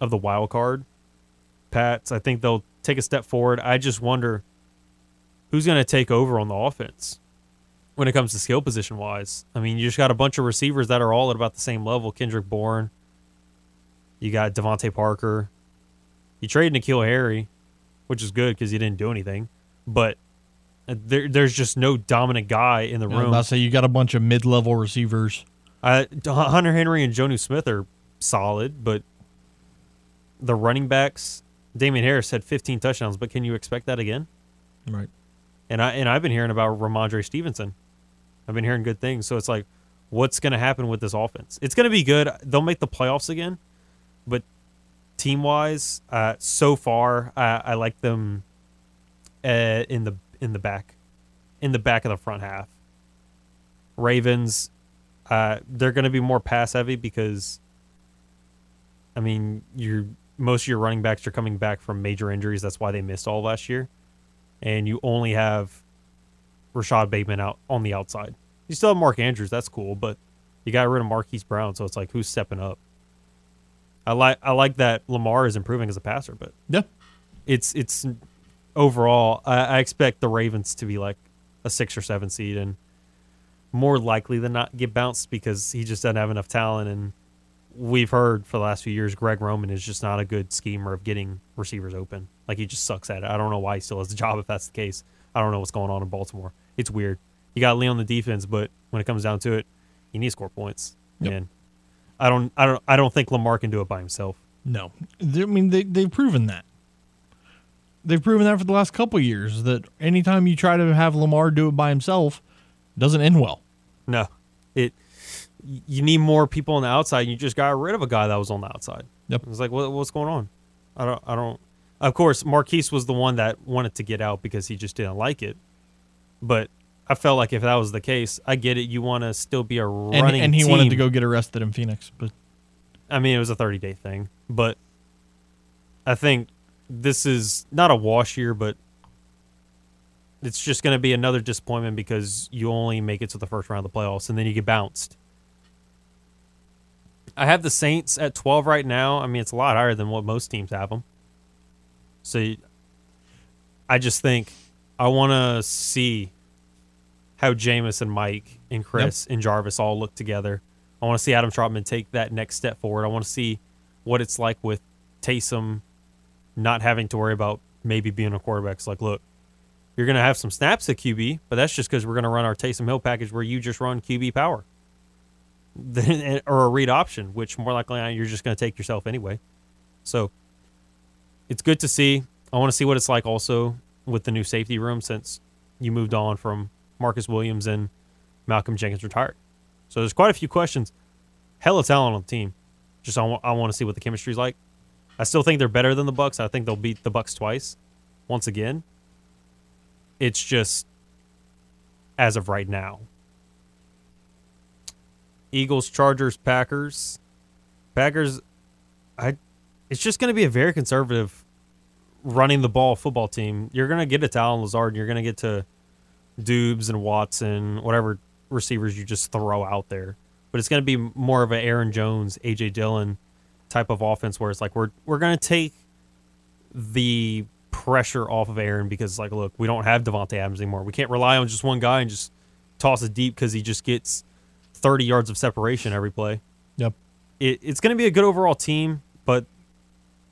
of the wild card. Pats, I think they'll take a step forward. I just wonder who's going to take over on the offense. when it comes to skill position wise. I mean, you just got a bunch of receivers that are all at about the same level. Kendrick Bourne, you got DeVante Parker. You trade N'Keal Harry, which is good because he didn't do anything, but uh, there, there's just no dominant guy in the was room. I say you got a bunch of mid-level receivers. Uh, Hunter Henry and Jonnu Smith are solid, but the running backs, Damien Harris had 15 touchdowns, but can you expect that again? Right. And I and I've been hearing about Rhamondre Stevenson. I've been hearing good things, so it's like, what's going to happen with this offense? It's going to be good. They'll make the playoffs again, but team wise, uh, so far, I, I like them uh, in the in the back, in the back of the front half. Ravens, uh, they're going to be more pass heavy because, I mean, your most of your running backs are coming back from major injuries. That's why they missed all last year, and you only have Rashod Bateman out on the outside. You still have Mark Andrews. That's cool, but you got rid of Marquise Brown, so it's like who's stepping up? I like I like that Lamar is improving as a passer, but Yeah. it's it's overall I, I expect the Ravens to be like a six or seven seed and more likely than not get bounced because he just doesn't have enough talent and we've heard for the last few years Greg Roman is just not a good schemer of getting receivers open. Like he just sucks at it. I don't know why he still has the job if that's the case. I don't know what's going on in Baltimore. It's weird. You got Lee on the defense, but when it comes down to it, you need to score points. Yep. And I don't I don't I don't think Lamar can do it by himself. No, I mean they they've proven that. They've proven that for the last couple of years that anytime you try to have Lamar do it by himself, it doesn't end well. No, it. You need more people on the outside. And you just got rid of a guy that was on the outside. Yep. It's like, what, what's going on? I don't. I don't. Of course, Marquise was the one that wanted to get out because he just didn't like it. But I felt like if that was the case, I get it. You want to still be a running and he wanted to go get arrested in Phoenix, but I mean, it was a 30 day thing, but I think this is not a wash year, but it's just going to be another disappointment because you only make it to the first round of the playoffs and then you get bounced. I have the Saints at 12 right now. I mean, it's a lot higher than what most teams have them. So I just think I want to see how Jameis and Mike and Chris and Jarvis all look together. I want to see Adam Trautman take that next step forward. I want to see what it's like with Taysom not having to worry about maybe being a quarterback. It's like, look, you're going to have some snaps at QB, but that's just because we're going to run our Taysom Hill package where you just run QB power [LAUGHS] eh, or a read option, which more likely you're just going to take yourself anyway. So it's good to see. I want to see what it's like also with the new safety room since you moved on from Marcus Williams and Malcolm Jenkins retired. So there's quite a few questions. Hella talent on the team. Just I want, to see what the chemistry's like. I still think they're better than the Bucs. I think they'll beat the Bucs twice. Once again, it's just as of right now. Eagles, Chargers, Packers. Packers I it's just going to be a very conservative running the ball football team. You're going to get to Allen Lazard, And you're going to get to Doubs and Watson, whatever receivers you just throw out there. But it's going to be more of an Aaron Jones, AJ Dillon type of offense where it's like we're we're going to take the pressure off of Aaron because like look, we don't have Davante Adams anymore. We can't rely on just one guy and just toss it deep because he just gets 30 yards of separation every play. yep. It, it's going to be a good overall team, but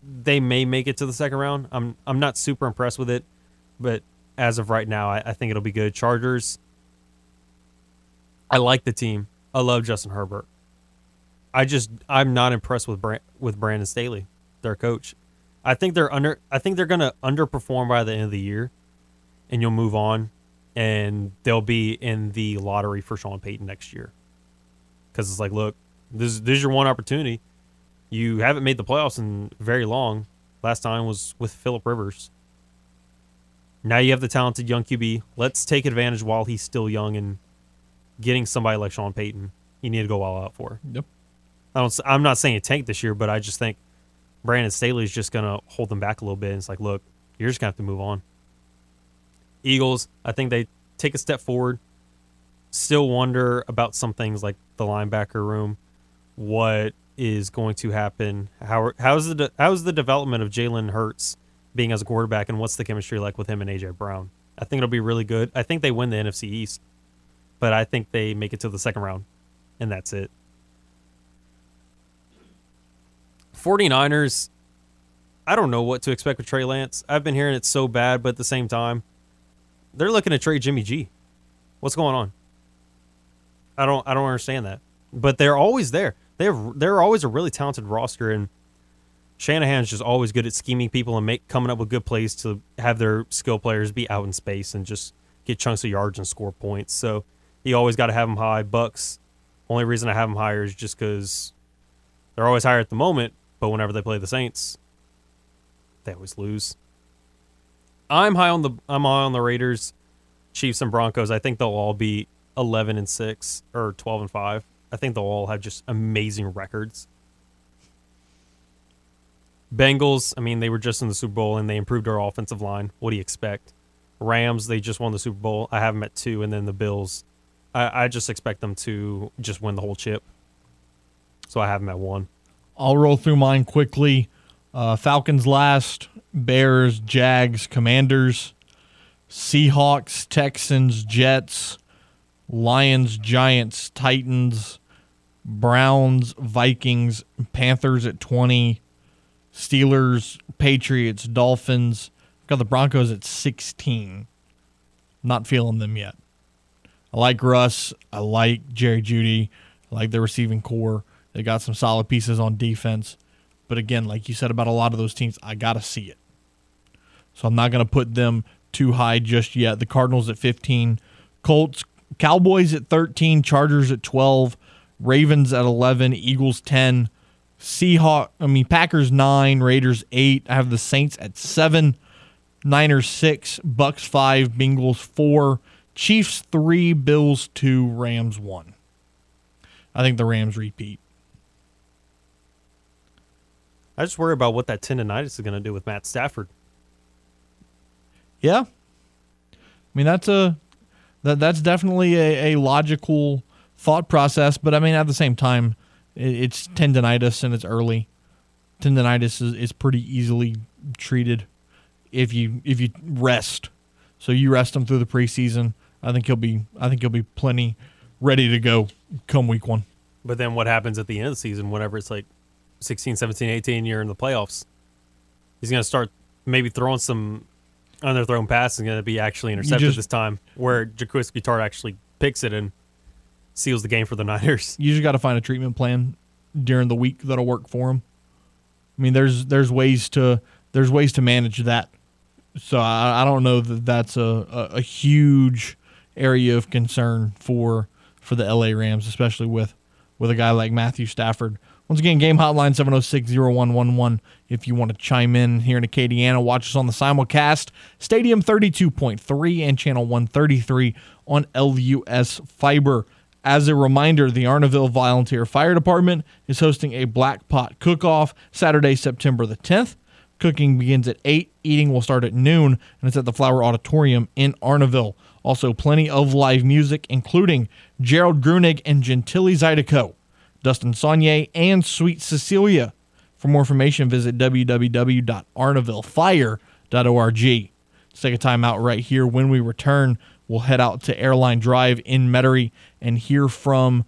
they may make it to the second round. I'm I'm not super impressed with it, but as of right now, I, I think it'll be good. Chargers. I like the team. I love Justin Herbert. I just I'm not impressed with Brand, with Brandon Staley, their coach. I think they're under. I think they're gonna underperform by the end of the year, and you'll move on, and they'll be in the lottery for Sean Payton next year. Because it's like, look, this this is your one opportunity. You haven't made the playoffs in very long. Last time was with Philip Rivers. Now you have the talented young QB. Let's take advantage while he's still young and getting somebody like Sean Payton. You need to go all out for. Yep. I don't. I'm not saying a tank this year, but I just think Brandon Staley is just gonna hold them back a little bit. And it's like, look, you're just gonna have to move on. Eagles, I think they take a step forward. Still wonder about some things like the linebacker room. What is going to happen? How how's the how's the development of Jalen Hurts being as a quarterback, and what's the chemistry like with him and AJ Brown? I think it'll be really good. I think they win the NFC East. but I think they make it to the second round, and that's it. 49ers, I don't know what to expect with Trey Lance. I've been hearing it's so bad, but at the same time, they're looking to trade Jimmy G. What's going on? I don't I don't understand that. But they're always there. They're they're always a really talented roster and Shanahan's just always good at scheming people and make coming up with good plays to have their skill players be out in space and just get chunks of yards and score points. So he always got to have them high. Bucs, only reason I have them higher is just because they're always higher at the moment, but whenever they play the Saints, they always lose. I'm high on the I'm high on the Raiders, Chiefs, and Broncos. I think they'll all be 11 and six or 12 and five. I think they'll all have just amazing records. Bengals, I mean, they were just in the Super Bowl and they improved our offensive line. What do you expect? Rams, they just won the Super Bowl. I have them at two, and then the Bills, I, I just expect them to just win the whole chip. So I have them at one. I'll roll through mine quickly. Uh, Falcons last, Bears, Jags, Commanders, Seahawks, Texans, Jets, Lions, Giants, Titans, Browns, Vikings, Panthers at 20, Steelers, Patriots, Dolphins. Got the Broncos at 16. Not feeling them yet. I like Russ. I like Jerry Jeudy. I like the receiving corps. They got some solid pieces on defense. But again, like you said about a lot of those teams, I got to see it. So I'm not going to put them too high just yet. The Cardinals at 15, Colts, Cowboys at 13, Chargers at 12, Ravens at 11, Eagles 10, Seahawks, I mean Packers 9, Raiders 8. I have the Saints at 7, Niners 6, Bucs 5, Bengals 4, Chiefs 3, Bills 2, Rams 1. I think the Rams repeat. I just worry about what that tendonitis is going to do with Matt Stafford. Yeah. I mean that's a that that's definitely a, a logical thought process, but I mean at the same time, it's tendonitis and it's early. Tendonitis is, is pretty easily treated if you if you rest. So you rest him through the preseason. I think he'll be I think he'll be plenty ready to go come week one. But then what happens at the end of the season whenever it's like 16, 17, 18 year in the playoffs? He's going to start maybe throwing some underthrown pass is going to be actually intercepted just- this time, where Jaquiski Tartt actually picks it and seals the game for the [LAUGHS] Niners. You just got to find a treatment plan during the week that'll work for him. I mean, there's there's ways to there's ways to manage that. So I, I don't know that that's a, a, a huge area of concern for for the LA Rams, especially with with a guy like Matthew Stafford. Once again, game hotline 706-0111 if you want to chime in here in Acadiana. Watch us on the simulcast, Stadium 32.3 and Channel 133 on LUS Fiber. As a reminder, the Arnaudville Volunteer Fire Department is hosting a Black Pot Cook-Off Saturday, September the 10th. Cooking begins at 8, eating will start at noon, and it's at the Flower Auditorium in Arnaudville. Also, plenty of live music, including Gerald Grunig and Gentili Zydeco, Dustin Saunier, and Sweet Cecilia. For more information, visit www.arnavillefire.org. Let's take a time out right here. When we return, we'll head out to Airline Drive in Metairie and hear from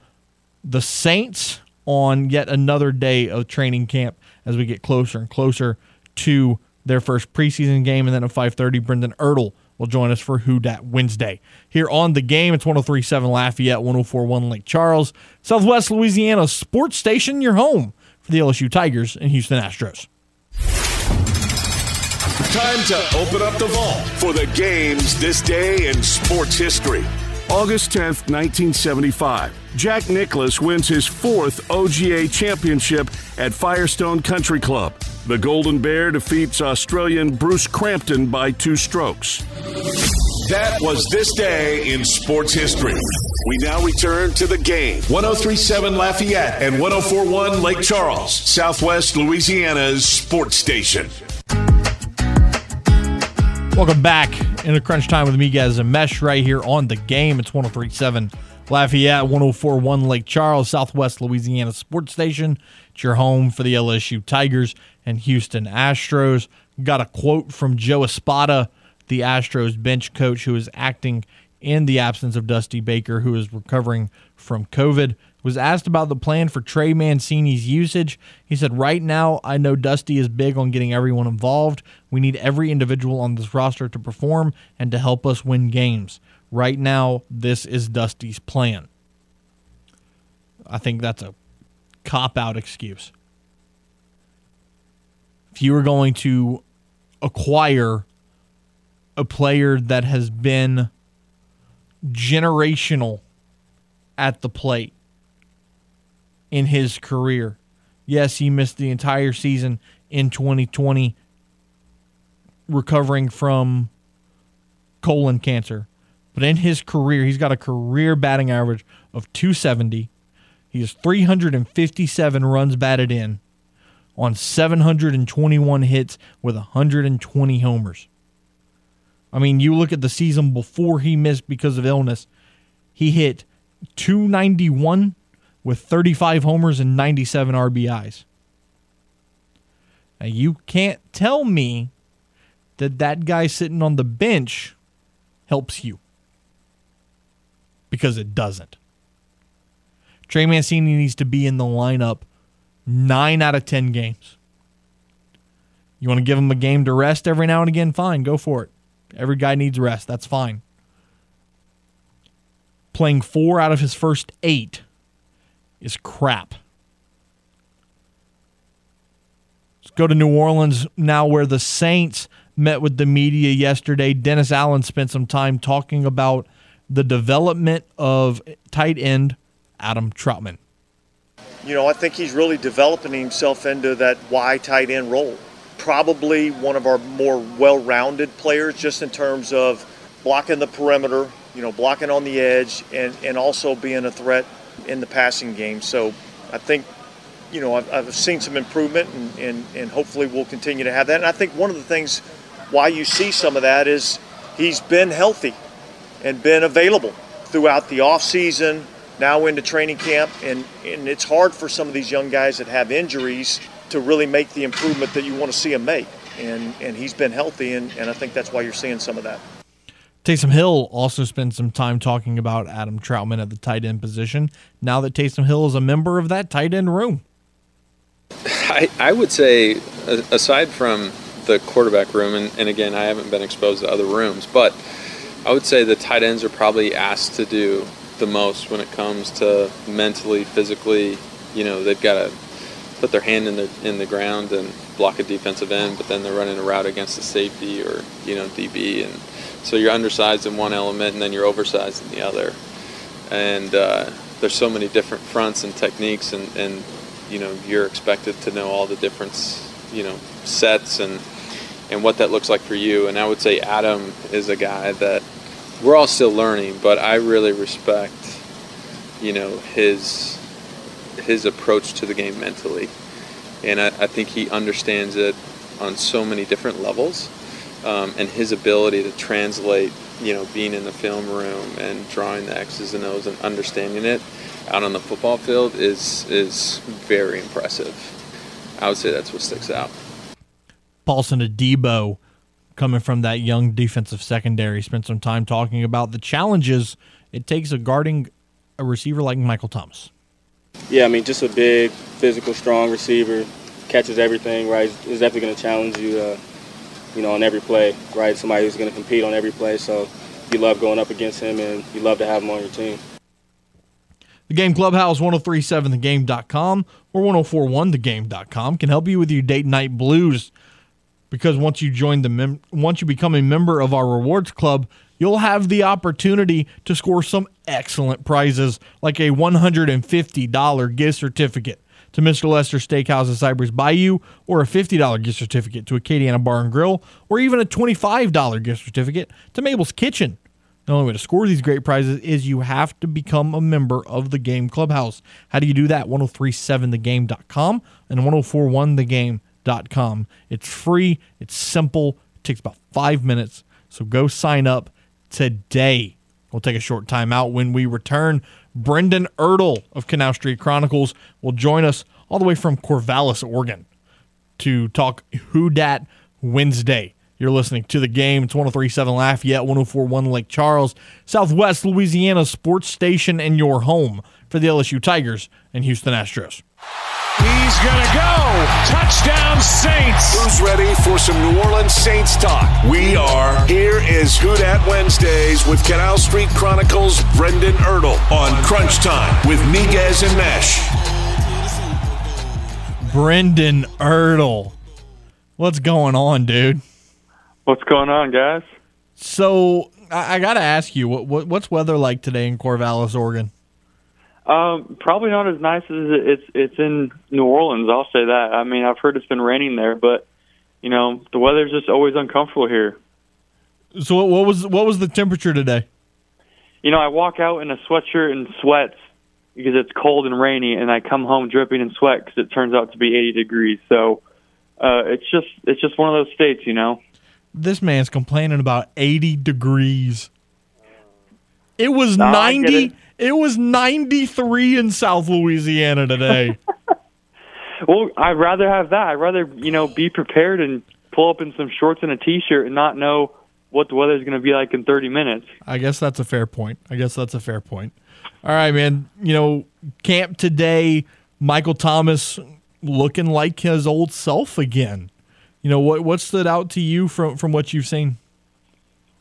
the Saints on yet another day of training camp as we get closer and closer to their first preseason game. And then at 5.30, Brendan Ertl will join us for Who Dat Wednesday. Here on the game, it's 1037 Lafayette, 1041 Lake Charles, Southwest Louisiana sports station, your home for the LSU Tigers and Houston Astros. Time to open up the vault for the games this day in sports history. August 10th, 1975. Jack Nicklaus wins his fourth PGA championship at Firestone Country Club. The Golden Bear defeats Australian Bruce Crampton by two strokes. That was this day in sports history. We now return to the game. 1037 Lafayette and 1041 Lake Charles, Southwest Louisiana's sports station. Welcome back in a crunch time with Miguez and Mesh right here on the game. It's 1037 Lafayette, 1041 Lake Charles, Southwest Louisiana Sports Station. It's your home for the LSU Tigers and Houston Astros. Got a quote from Joe Espada, the Astros bench coach, who is acting in the absence of Dusty Baker, who is recovering from COVID. Was asked about the plan for Trey Mancini's usage. He said, Right now, I know Dusty is big on getting everyone involved. We need every individual on this roster to perform and to help us win games. Right now, this is Dusty's plan. I think that's a cop out excuse. If you were going to acquire a player that has been generational at the plate in his career. Yes, he missed the entire season in 2020 recovering from colon cancer. But in his career, he's got a career batting average of 270. He has 357 runs batted in on 721 hits with 120 homers. I mean, you look at the season before he missed because of illness, he hit 291 with 35 homers and 97 RBIs. Now, you can't tell me that that guy sitting on the bench helps you because it doesn't. Trey Mancini needs to be in the lineup nine out of 10 games. You want to give him a game to rest every now and again? Fine, go for it. Every guy needs rest. That's fine. Playing four out of his first eight is crap. Let's go to New Orleans now, where the Saints met with the media yesterday. Dennis Allen spent some time talking about the development of tight end Adam Trautman. You know, I think he's really developing himself into that Y tight end role. Probably one of our more well rounded players, just in terms of blocking the perimeter, you know, blocking on the edge, and, and also being a threat in the passing game. So I think, you know, I've, I've seen some improvement, and, and, and hopefully we'll continue to have that. And I think one of the things why you see some of that is he's been healthy and been available throughout the off season, now into training camp, and, and it's hard for some of these young guys that have injuries to really make the improvement that you want to see them make. And, and he's been healthy, and, and I think that's why you're seeing some of that. Taysom Hill also spent some time talking about Adam Trautman at the tight end position. Now that Taysom Hill is a member of that tight end room, I, I would say, aside from the quarterback room, and, and again, I haven't been exposed to other rooms, but I would say the tight ends are probably asked to do the most when it comes to mentally, physically. You know, they've got to put their hand in the in the ground and block a defensive end, but then they're running a route against a safety or you know DB, and so you're undersized in one element and then you're oversized in the other. And uh, there's so many different fronts and techniques, and, and you know you're expected to know all the different you know sets and and what that looks like for you. And I would say Adam is a guy that we're all still learning, but I really respect, you know, his his approach to the game mentally, and I, I think he understands it on so many different levels, um, and his ability to translate, you know, being in the film room and drawing the X's and O's and understanding it out on the football field is is very impressive. I would say that's what sticks out. Paulson Adebo, coming from that young defensive secondary, spent some time talking about the challenges it takes of guarding a receiver like Michael Thomas. Yeah, I mean, just a big, physical, strong receiver, catches everything, right? Is definitely going to challenge you, uh, you know, on every play, right? Somebody who's going to compete on every play. So you love going up against him, and you love to have him on your team. The Game Clubhouse, 1037thegame.com or 1041thegame.com can help you with your date night blues because once you join the mem- once you become a member of our rewards club, you'll have the opportunity to score some excellent prizes like a $150 gift certificate to Mr. Lester Steakhouse at Cypress Bayou or a $50 gift certificate to Acadiana Bar and Grill or even a $25 gift certificate to Mabel's Kitchen. The only way to score these great prizes is you have to become a member of the Game Clubhouse. How do you do that? 1037thegame.com and 1041thegame.com. It's free, it's simple, it takes about five minutes. So go sign up today. We'll take a short time out when we return. Brendan Ertle of Canal Street Chronicles will join us all the way from Corvallis, Oregon to talk Who Dat Wednesday. You're listening to the game. It's 1037 Lafayette, 1041 Lake Charles, Southwest Louisiana sports station, and your home for the LSU Tigers and Houston Astros. He's going to go. Touchdown, Saints. Who's ready for some New Orleans Saints talk? We are. Here is Who Dat Wednesdays with Canal Street Chronicles Brendan Ertle on Crunch Time with Miguez and Mesh. Brendan Ertle. What's going on, dude? What's going on, guys? So I, I got to ask you, what, what, what's weather like today in Corvallis, Oregon? Um, probably not as nice as it's it's in New Orleans. I'll say that. I mean, I've heard it's been raining there, but you know, the weather's just always uncomfortable here. So what, what was what was the temperature today? You know, I walk out in a sweatshirt and sweats because it's cold and rainy, and I come home dripping in sweat because it turns out to be 80 degrees. So uh, it's just it's just one of those states, you know. This man's complaining about 80 degrees. It was No, I get 90 it. it was 93 in South Louisiana today. [LAUGHS] Well, I'd rather have that. I'd rather you know be prepared and pull up in some shorts and a t-shirt and not know what the weather's going to be like in 30 minutes. I guess that's a fair point. I guess that's a fair point. All right, man. You know, camp today, Michael Thomas looking like his old self again. You know, what what stood out to you from from what you've seen?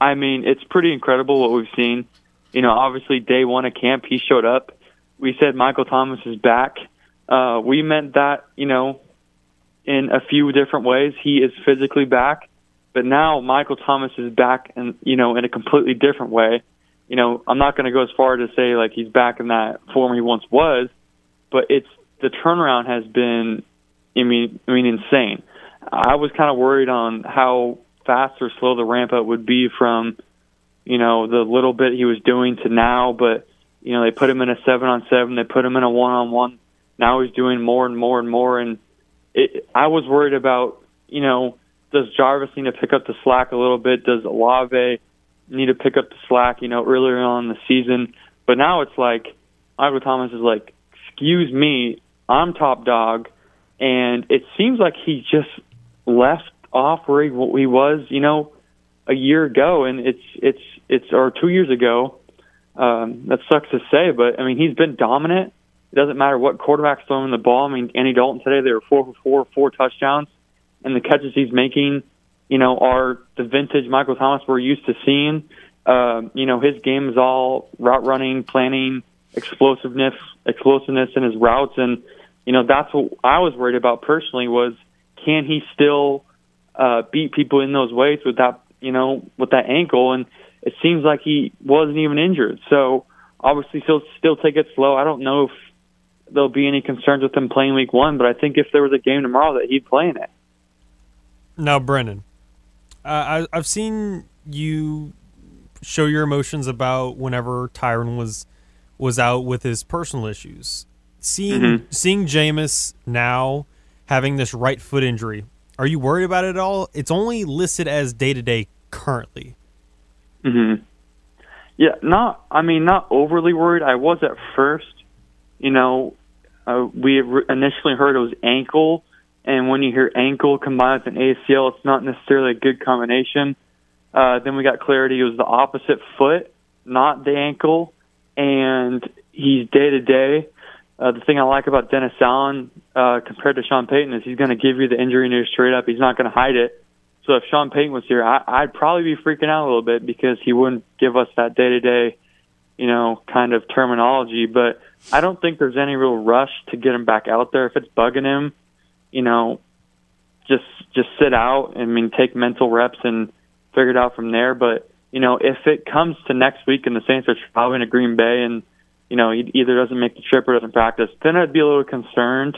I mean, it's pretty incredible what we've seen. You know, obviously day one of camp, he showed up. We said Michael Thomas is back. Uh, we meant that, you know, in a few different ways. He is physically back, but now Michael Thomas is back, and you know, in a completely different way. You know, I'm not going to go as far to say like he's back in that form he once was, but it's the turnaround has been, I mean, I mean, insane. I was kind of worried on how fast or slow the ramp up would be from, you know, the little bit he was doing to now. But you know, they put him in a seven on seven, they put him in a one on one. Now he's doing more and more and more. And it, I was worried about, you know, does Jarvis need to pick up the slack a little bit? Does Olave need to pick up the slack? You know, earlier on in the season. But now it's like Michael Thomas is like, excuse me, I'm top dog, and it seems like he just left off where he, he was, you know, a year ago, and it's it's it's or two years ago. Um, that sucks to say, but I mean he's been dominant. It doesn't matter what quarterback's throwing the ball. I mean Andy Dalton today they were four for four, four touchdowns, and the catches he's making, you know, are the vintage Michael Thomas we're used to seeing. Um, you know his game is all route running, planning, explosiveness, explosiveness in his routes, and you know that's what I was worried about personally was can he still uh, beat people in those ways with that you know with that ankle and it seems like he wasn't even injured so obviously he'll still take it slow I don't know if there'll be any concerns with him playing week one but I think if there was a game tomorrow that he'd play in it Now, Brennan, uh, I, I've seen you show your emotions about whenever Tyrann was was out with his personal issues. Seeing Mhm. seeing Jameis now having this right foot injury, are you worried about it at all? It's only listed as day to day currently. hmm Yeah, not. I mean, not overly worried. I was at first. You know, uh, we initially heard it was ankle, and when you hear ankle combined with an ACL, it's not necessarily a good combination. Uh, then we got clarity; it was the opposite foot, not the ankle, and he's day to day. Uh, the thing I like about Dennis Allen uh, compared to Sean Payton is he's going to give you the injury news straight up. He's not going to hide it. So if Sean Payton was here, I, I'd probably be freaking out a little bit because he wouldn't give us that day to day, you know, kind of terminology. But I don't think there's any real rush to get him back out there. If it's bugging him, you know, just just sit out. I mean, take mental reps and figure it out from there. But you know, if it comes to next week and the Saints are traveling to Green Bay and you know he either doesn't make the trip or doesn't practice, then I'd be a little concerned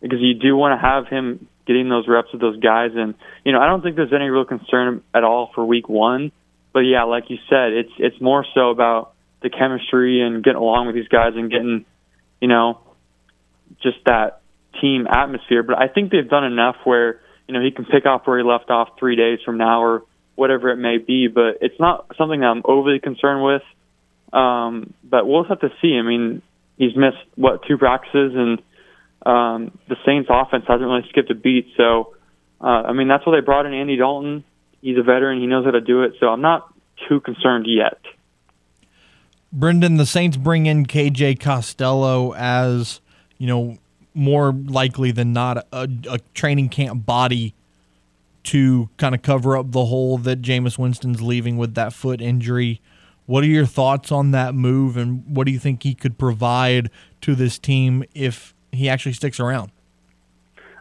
because you do want to have him getting those reps with those guys. And you know, I don't think there's any real concern at all for Week One. But yeah, like you said, it's it's more so about the chemistry and getting along with these guys and getting, you know, just that team atmosphere. But I think they've done enough where you know he can pick off where he left off three days from now or whatever it may be. But it's not something that I'm overly concerned with. Um, but we'll have to see. I mean, he's missed what two practices, and um, the Saints' offense hasn't really skipped a beat. So, uh, I mean, that's why they brought in Andy Dalton. He's a veteran. He knows how to do it. So I'm not too concerned yet. Brendan, the Saints bring in KJ Costello as, you know, more likely than not a, a training camp body to kind of cover up the hole that Jameis Winston's leaving with that foot injury. What are your thoughts on that move, and what do you think he could provide to this team if he actually sticks around?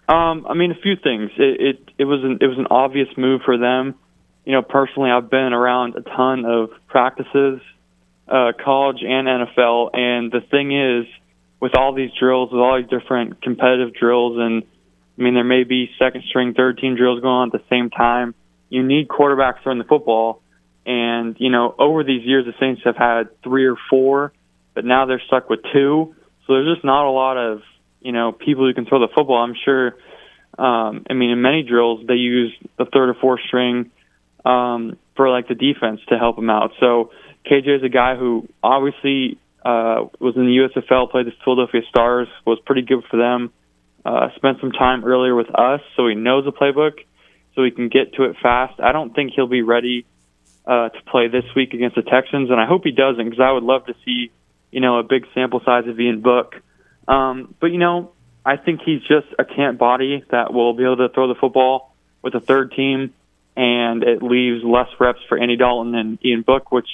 Um, I mean, a few things. It, it it was an it was an obvious move for them. You know, personally, I've been around a ton of practices, uh, college and NFL, and the thing is, with all these drills, with all these different competitive drills, and I mean, there may be second string, third team drills going on at the same time. You need quarterbacks throwing the football, and you know, over these years, the Saints have had three or four, but now they're stuck with two. So there's just not a lot of you know people who can throw the football. I'm sure. Um, I mean, in many drills, they use the third or fourth string um, for like the defense to help them out. So KJ is a guy who obviously uh, was in the USFL, played the Philadelphia Stars, was pretty good for them. Uh, spent some time earlier with us, so he knows the playbook, so he can get to it fast. I don't think he'll be ready uh, to play this week against the Texans, and I hope he doesn't because I would love to see, you know, a big sample size of Ian Book. Um, but you know, I think he's just a camp body that will be able to throw the football with a third team, and it leaves less reps for Andy Dalton and Ian Book, which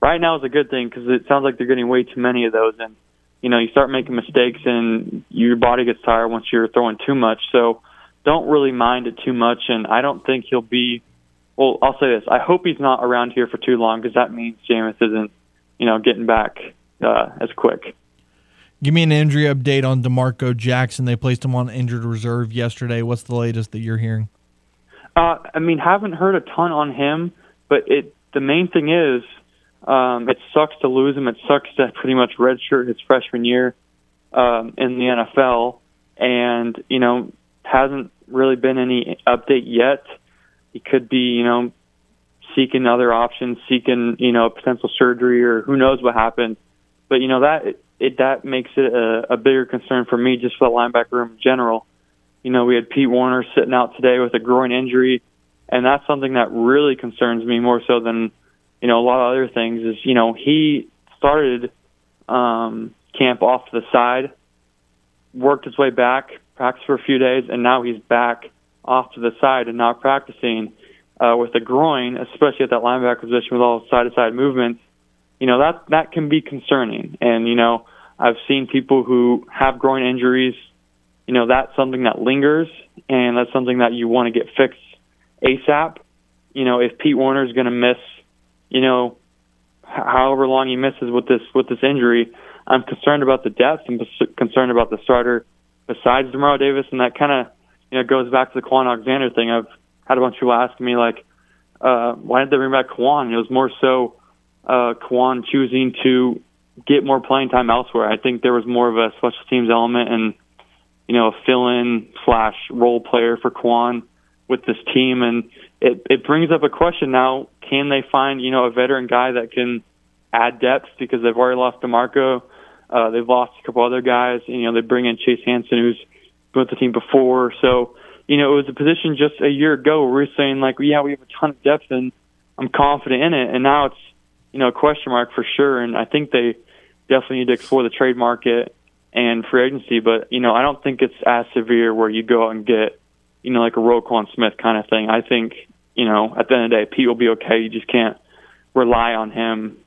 right now is a good thing because it sounds like they're getting way too many of those, and you know, you start making mistakes and your body gets tired once you're throwing too much. So don't really mind it too much, and I don't think he'll be. Well, I'll say this: I hope he's not around here for too long because that means Jameis isn't, you know, getting back uh, as quick. Give me an injury update on D'Marco Jackson. They placed him on injured reserve yesterday. What's the latest that you're hearing? Uh, I mean, haven't heard a ton on him, but it the main thing is um, it sucks to lose him. It sucks to pretty much redshirt his freshman year um, in the NFL, and you know hasn't really been any update yet. He could be, you know, seeking other options, seeking, you know, potential surgery or who knows what happened. But you know that it that makes it a, a bigger concern for me just for the linebacker room in general. You know, we had Pete Werner sitting out today with a groin injury, and that's something that really concerns me more so than you know a lot of other things. Is you know he started um, camp off to the side, worked his way back, practiced for a few days, and now he's back off to the side and not practicing uh, with the groin, especially at that linebacker position with all side to side movements you know that that can be concerning. And you know, I've seen people who have groin injuries. You know, that's something that lingers, and that's something that you want to get fixed ASAP. You know, if Pete Werner is going to miss, you know, however long he misses with this with this injury, I'm concerned about the depth and concerned about the starter besides Demario Davis, and that kind of you know it goes back to the Kwon Alexander thing. I've had a bunch of people asking me like, uh, why did they bring back Kwon? It was more so uh, Kwon choosing to get more playing time elsewhere. I think there was more of a special teams element and you know a fill-in slash role player for Kwon with this team, and it it brings up a question now: Can they find you know a veteran guy that can add depth because they've already lost D'Marco, uh, they've lost a couple other guys, you know they bring in Chase Hansen who's with the team before, so. You know, it was a position just a year ago where we were saying like, yeah, we have a ton of depth and I'm confident in it. And now it's you know, a question mark for sure. And I think they definitely need to explore the trade market and free agency. But you know, I don't think it's as severe where you go out and get, you know, like a Roquan Smith kind of thing. I think you know, at the end of the day, Pete will be okay. You just can't rely on him.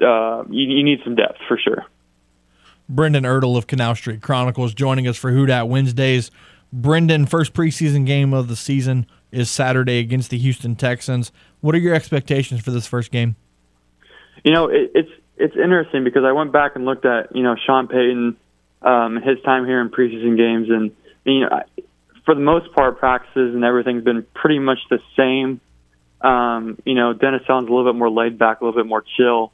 Uh, you, you need some depth for sure. Brendan Ertl of Canal Street Chronicles joining us for Who Dat Wednesdays. Brendan, first preseason game of the season is Saturday against the Houston Texans. What are your expectations for this first game? You know, it, it's it's interesting because I went back and looked at you know Sean Payton, um, his time here in preseason games, and you know, for the most part, practices and everything's been pretty much the same. Um, you know, Dennis sounds a little bit more laid back, a little bit more chill.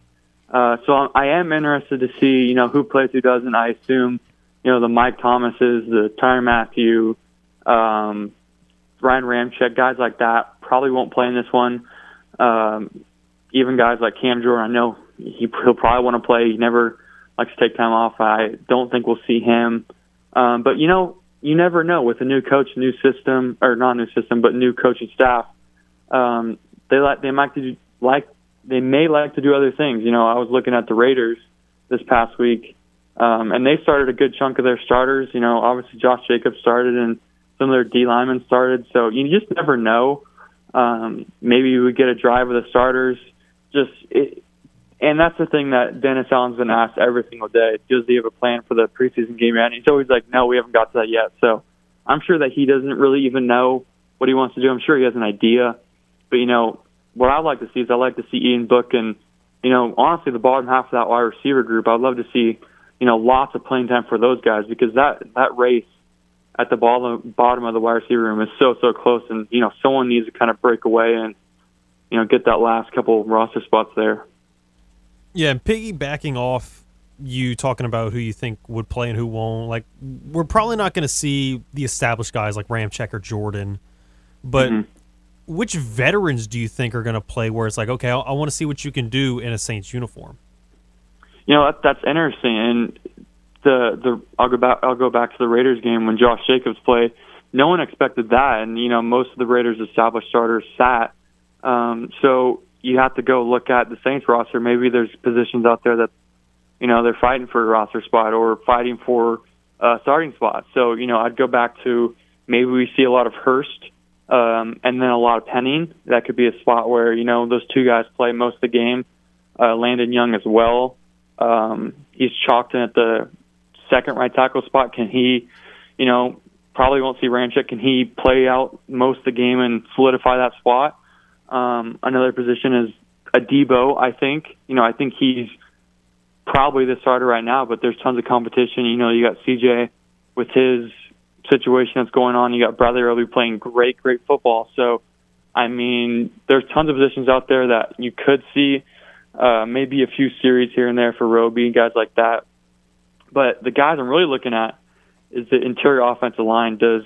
Uh, so I'm, interested to see, you know, who plays, who doesn't. I assume, you know, the Mike Thomases, the Tyrann Mathieu, um, Ryan Ramczyk, guys like that probably won't play in this one. Um, even guys like Cam Jordan, I know he, he'll probably want to play. He never likes to take time off. I don't think we'll see him. Um, but you know, you never know with a new coach, new system, or not new system, but new coaching staff. um, they like they might do, like they may like to do other things. You know, I was looking at the Raiders this past week, um, and they started a good chunk of their starters. You know, obviously Josh Jacobs started and some of their D linemen started. So you just never know. Um, maybe we get a drive with the starters. Just it, and that's the thing that Dennis Allen's been asked every single day. Does he have a plan for the preseason game? And he's always like, "No, we haven't got to that yet." So I'm sure that he doesn't really even know what he wants to do. I'm sure he has an idea, but you know what I'd like to see is I'd like to see Ian Book and you know honestly the bottom half of that wide receiver group. I'd love to see you know lots of playing time for those guys because that that race at the bottom bottom of the wide receiver room is so so close, and you know someone needs to kind of break away and you know get that last couple roster spots there. Yeah, and piggybacking off you talking about who you think would play and who won't, like we're probably not going to see the established guys like Ramczyk or Jordan, but Mhm. Which veterans do you think are going to play where it's like, okay, I, I want to see what you can do in a Saints uniform? You know that, that's interesting, and the the I'll go back I'll go back to the Raiders game when Josh Jacobs played. No one expected that, and you know most of the Raiders' established starters sat. Um, so you have to go look at the Saints roster. Maybe there's positions out there that you know they're fighting for a roster spot or fighting for a starting spot. So you know I'd go back to maybe we see a lot of Hurst um, and then a lot of Penning. That could be a spot where you know those two guys play most of the game. Uh, Landon Young as well. Um, he's chalked in at the second right tackle spot. Can he, you know, probably won't see Ramczyk. Can he play out most of the game and solidify that spot? Um, another position is Adebo. I think, you know, I think he's probably the starter right now, but there's tons of competition. You know, you got CJ with his situation that's going on. You got Bradley Roby playing great, great football. So, I mean, there's tons of positions out there that you could see. Uh, maybe a few series here and there for Roby, guys like that. But the guys I'm really looking at is the interior offensive line. Does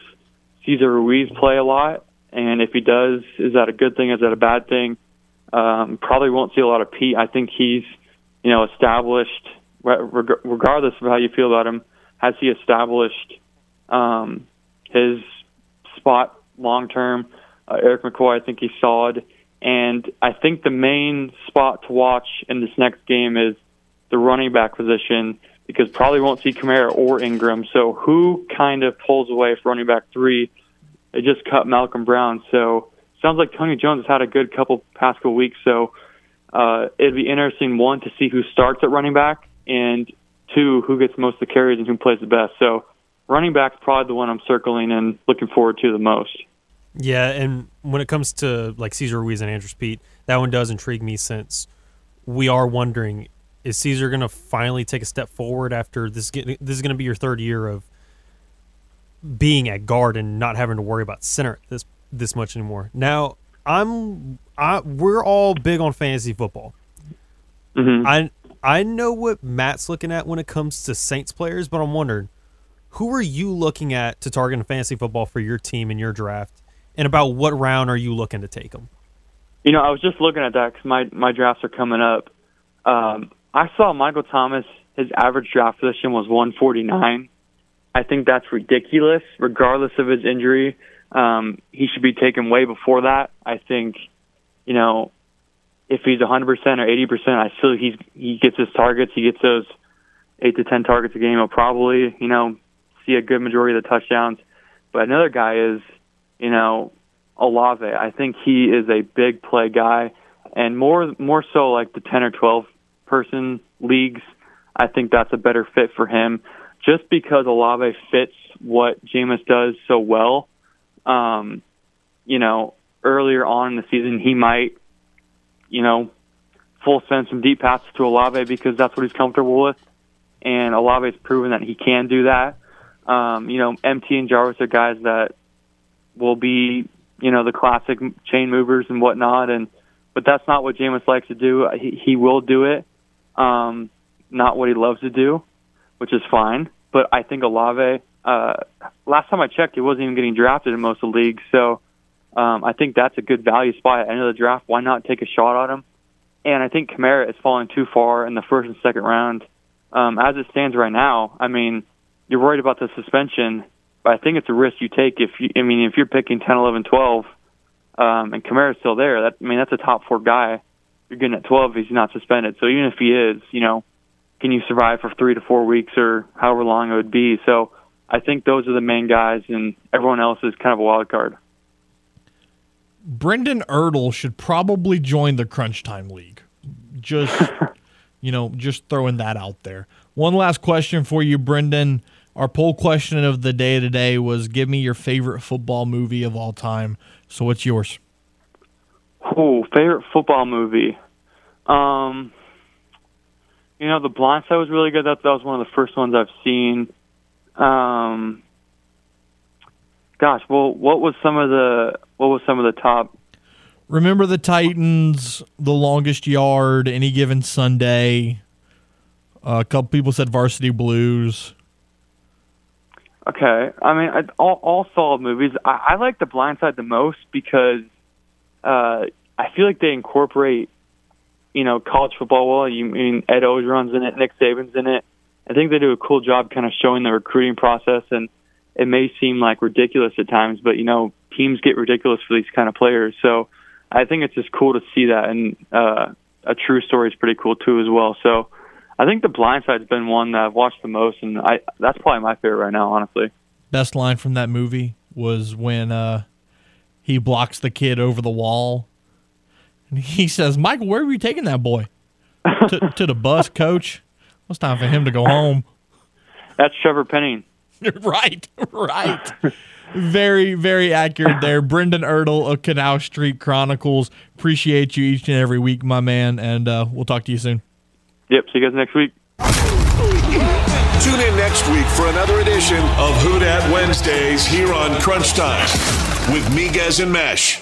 Cesar Ruiz play a lot? And if he does, is that a good thing? Is that a bad thing? Um, probably won't see a lot of Peat. I think he's, you know, established. Regardless of how you feel about him, has he established um, his spot long term? Uh, Erik McCoy, I think he's solid. And I think the main spot to watch in this next game is the running back position because probably won't see Kamara or Ingram. So who kind of pulls away for running back three? They just cut Malcolm Brown. So sounds like Tony Jones has had a good couple past couple weeks. So uh, it'd be interesting one to see who starts at running back and two who gets most of the carries and who plays the best. So running back's probably the one I'm circling and looking forward to the most. Yeah, and when it comes to like Cesar Ruiz and Andrus Peat, that one does intrigue me since we are wondering is Caesar going to finally take a step forward after this? This is going to be your third year of being at guard and not having to worry about center this this much anymore. Now I'm I we're all big on fantasy football. Mm-hmm. I I know what Matt's looking at when it comes to Saints players, but I'm wondering who are you looking at to target in fantasy football for your team in your draft, and about what round are you looking to take them? You know, I was just looking at that because my my drafts are coming up. Um, I saw Michael Thomas. His average draft position was 149. I think that's ridiculous, regardless of his injury. Um, he should be taken way before that. I think, you know, if he's 100% or 80%, I still he's he gets his targets. He gets those eight to 10 targets a game. He'll probably, you know, see a good majority of the touchdowns. But another guy is, you know, Olave. I think he is a big play guy, and more more so like the 10 or 12 person leagues. I think that's a better fit for him, just because Olave fits what Jameis does so well. Um, you know, earlier on in the season, he might, you know, full send some deep passes to Olave because that's what he's comfortable with, and Olave's proven that he can do that. Um, you know, MT and Jarvis are guys that will be, you know, the classic chain movers and whatnot, and but that's not what Jameis likes to do. He, he will do it, um, not what he loves to do, which is fine. But I think Olave. Uh, last time I checked, he wasn't even getting drafted in most of the leagues, so um, I think that's a good value spot at the end of the draft. Why not take a shot on him? And I think Kamara is falling too far in the first and second round. Um, as it stands right now, I mean, you're worried about the suspension, but I think it's a risk you take if you, I mean, if you're picking 10, 11, 12, um, and Kamara's still there. That I mean, that's a top four guy. You're getting at 12 if he's not suspended. So even if he is, you know, can you survive for three to four weeks or however long it would be? So I think those are the main guys, and everyone else is kind of a wild card. Brendan Ertl should probably join the Crunch Time League. Just, [LAUGHS] you know, just throwing that out there. One last question for you, Brendan. Our poll question of the day today was give me your favorite football movie of all time. So what's yours? Oh, favorite football movie. Um, you know, The Blind Side was really good. That that was one of the first ones I've seen. Um, gosh, well, what was some of the what was some of the top? Remember the Titans, the longest yard, any given Sunday. Uh, a couple people said Varsity Blues. Okay, I mean, I, all all solid movies. I, I like The Blind Side the most because uh, I feel like they incorporate, you know, college football well. You I mean Ed Orgeron's in it, Nick Saban's in it. I think they do a cool job kind of showing the recruiting process, and it may seem like ridiculous at times, but you know, teams get ridiculous for these kind of players. So I think it's just cool to see that, and uh, a true story is pretty cool too as well. So I think The Blind Side's been one that I've watched the most, and I that's probably my favorite right now, honestly. Best line from that movie was when uh, he blocks the kid over the wall, and he says, "Michael, where are you taking that boy? to, to the bus, [LAUGHS] coach. It's time for him to go home." That's Trevor Penning. [LAUGHS] right, right. very, very accurate there. [LAUGHS] Brendan Ertl of Canal Street Chronicles. Appreciate you each and every week, my man, and uh, we'll talk to you soon. Yep. See you guys next week. Tune in next week for another edition of Who Dat Wednesdays here on Crunch Time with Miguez and Mesh.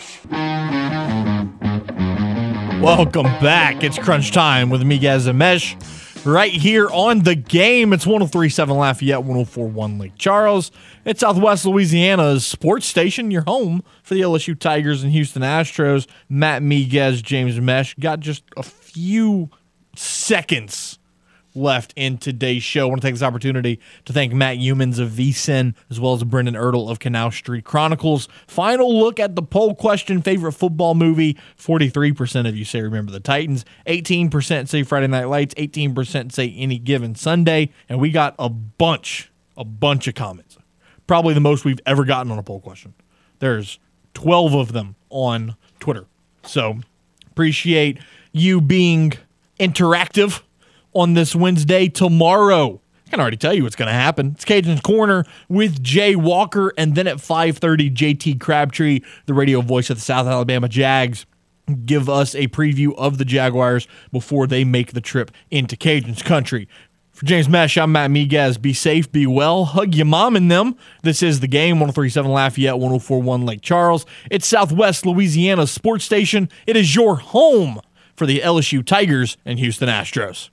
Welcome back. It's Crunch Time with Miguez and Mesh right here on the game. It's 1037 Lafayette, 1041 Lake Charles. It's Southwest Louisiana's sports station, your home for the LSU Tigers and Houston Astros. Matt Miguez, James Mesh. Got just a few seconds left in today's show. I want to take this opportunity to thank Matt Youmans of VSIN as well as Brendan Ertl of Canal Street Chronicles. Final look at the poll question favorite football movie. 43% of you say remember the Titans, 18% say Friday Night Lights, 18% say any given Sunday, and we got a bunch, a bunch of comments. Probably the most we've ever gotten on a poll question. There's 12 of them on Twitter. So appreciate you being interactive on this Wednesday. Tomorrow, I can already tell you what's going to happen. It's Cajun's Corner with Jay Walker, and then at 5:30, JT Crabtree, the radio voice of the South Alabama Jags, give us a preview of the Jaguars before they make the trip into Cajun's country. For James Mesh, I'm Matt Miguez. Be safe, be well, hug your mom and them. This is the game 1037 Lafayette, 1041 Lake Charles. It's Southwest Louisiana's sports station. It is your home for the LSU Tigers and Houston Astros.